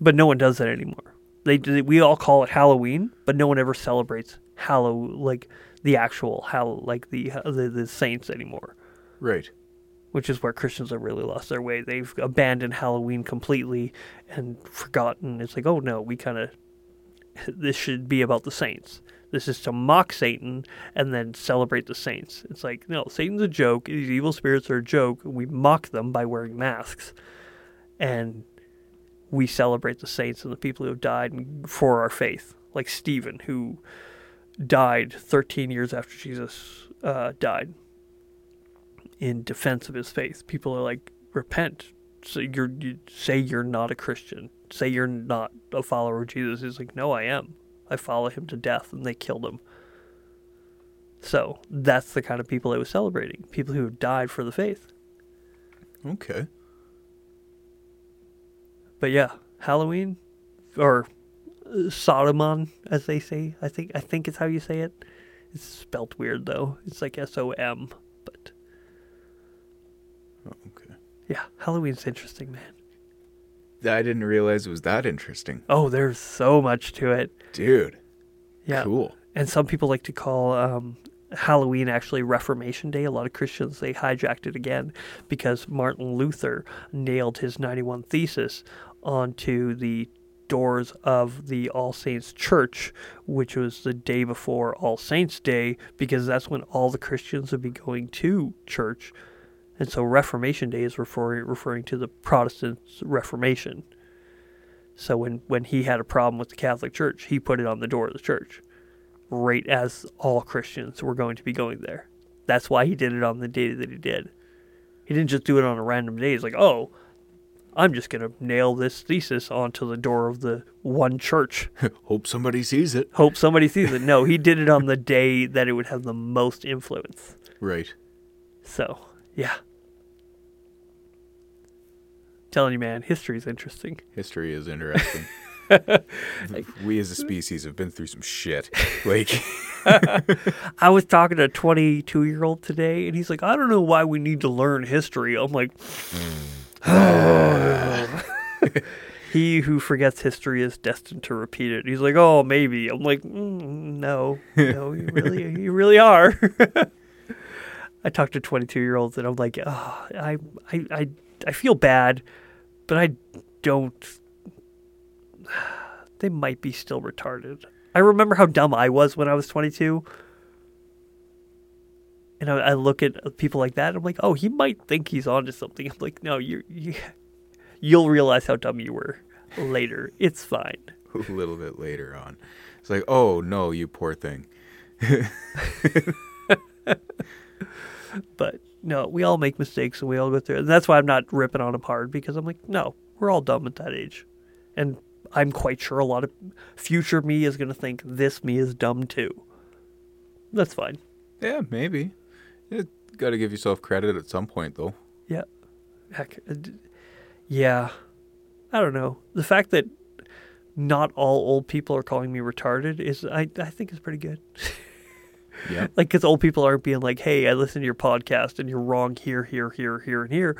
But no one does that anymore. They, they we all call it Halloween, but no one ever celebrates Hallow like the actual Hallow like the the, the saints anymore. Right. Which is where Christians have really lost their way. They've abandoned Halloween completely and forgotten. It's like, oh no, we kind of this should be about the saints. This is to mock Satan and then celebrate the saints. It's like, no, Satan's a joke. These evil spirits are a joke. We mock them by wearing masks. And we celebrate the saints and the people who have died for our faith, like Stephen, who died 13 years after Jesus uh, died in defense of his faith. People are like, repent. So you're you say you're not a Christian. Say you're not a follower of Jesus. He's like, no, I am. I follow him to death, and they killed him. So that's the kind of people I was celebrating. People who have died for the faith. Okay. But yeah, Halloween or Sodomon, as they say. I think I think it's how you say it. It's spelt weird though. It's like S O M. Oh, okay. yeah, Halloween's interesting, man. I didn't realize it was that interesting. Oh, there's so much to it. Dude. Yeah. Cool. And some people like to call um, Halloween actually Reformation Day. A lot of Christians they hijacked it again because Martin Luther nailed his 91 thesis onto the doors of the All Saints Church, which was the day before All Saints Day, because that's when all the Christians would be going to church. And so Reformation Day is referring referring to the Protestants' Reformation. So when, when he had a problem with the Catholic Church, he put it on the door of the church right as all Christians were going to be going there. That's why he did it on the day that he did. He didn't just do it on a random day. He's like, oh, I'm just going to nail this thesis onto the door of the one church. Hope somebody sees it. Hope somebody sees it. No, he did it on the day that it would have the most influence. Right. So, yeah. Telling you, man, history's interesting. History is interesting. we as a species have been through some shit. Like, I was talking to a 22 year old today, and he's like, I don't know why we need to learn history. I'm like, he who forgets history is destined to repeat it. He's like, oh, maybe. I'm like, mm, no, no, you really, you really are. I talk to 22 year olds, and I'm like, oh, I, I, I, I feel bad, but I don't. They might be still retarded. I remember how dumb I was when I was 22. And I, I look at people like that, and I'm like, oh, he might think he's onto something. I'm like, no, you're, you, you'll realize how dumb you were later. It's fine. a little bit later on, it's like, oh no, you poor thing. But no, we all make mistakes and we all go through it. And that's why I'm not ripping on him hard because I'm like, no, we're all dumb at that age. And I'm quite sure a lot of future me is going to think this me is dumb too. That's fine. Yeah, maybe. You got to give yourself credit at some point, though. Yeah. Heck, uh, yeah. I don't know. The fact that not all old people are calling me retarded is, I, I think, is pretty good. Yeah. like, because old people aren't being like, hey, I listened to your podcast and you're wrong here, here, here, here, and here.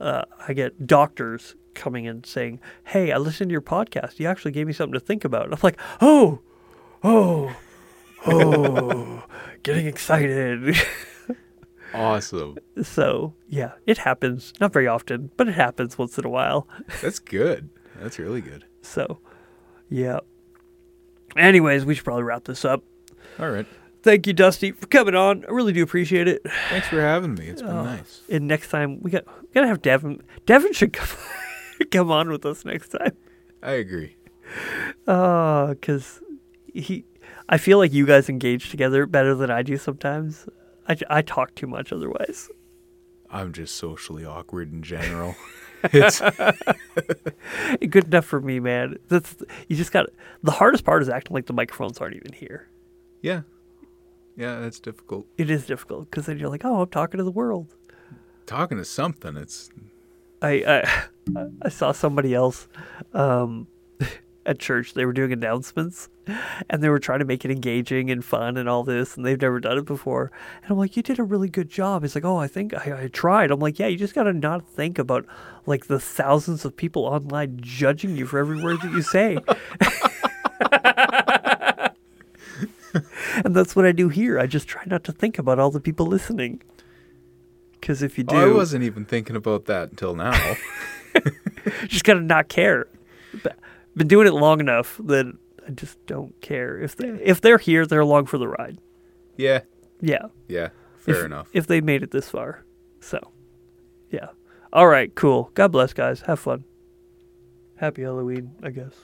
Uh, I get doctors coming in saying, hey, I listened to your podcast. You actually gave me something to think about. And I'm like, oh, oh, oh, getting excited. Awesome. So yeah, it happens. Not very often, but it happens once in a while. That's good. That's really good. So yeah. Anyways, we should probably wrap this up. All right. Thank you, Dusty, for coming on. I really do appreciate it. Thanks for having me. It's been Oh. nice. And next time we got we gotta have Devin. Devin should come come on with us next time. I agree. Uh, because he, I feel like you guys engage together better than I do sometimes. I, I talk too much otherwise. I'm just socially awkward in general. it's Good enough for me, man. That's you just got. The hardest part is acting like the microphones aren't even here. yeah, yeah. That's difficult. It is difficult because then you're like, oh, I'm talking to the world. Talking to something. It's I I, I saw somebody else um, at church. They were doing announcements, and they were trying to make it engaging and fun and all this, and they've never done it before. And I'm like, you did a really good job. He's like, oh, I think I, I tried. I'm like, yeah, you just gotta not think about like the thousands of people online judging you for every word that you say. and that's what I do here. I just try not to think about all the people listening. Because if you do, Oh, I wasn't even thinking about that until now. just gotta not care. Been doing it long enough that I just don't care if they if they're here, they're along for the ride. yeah, Yeah, yeah. Fair if, enough. If they made it this far, so yeah. All right, cool. God bless, guys. Have fun. Happy Halloween, I guess.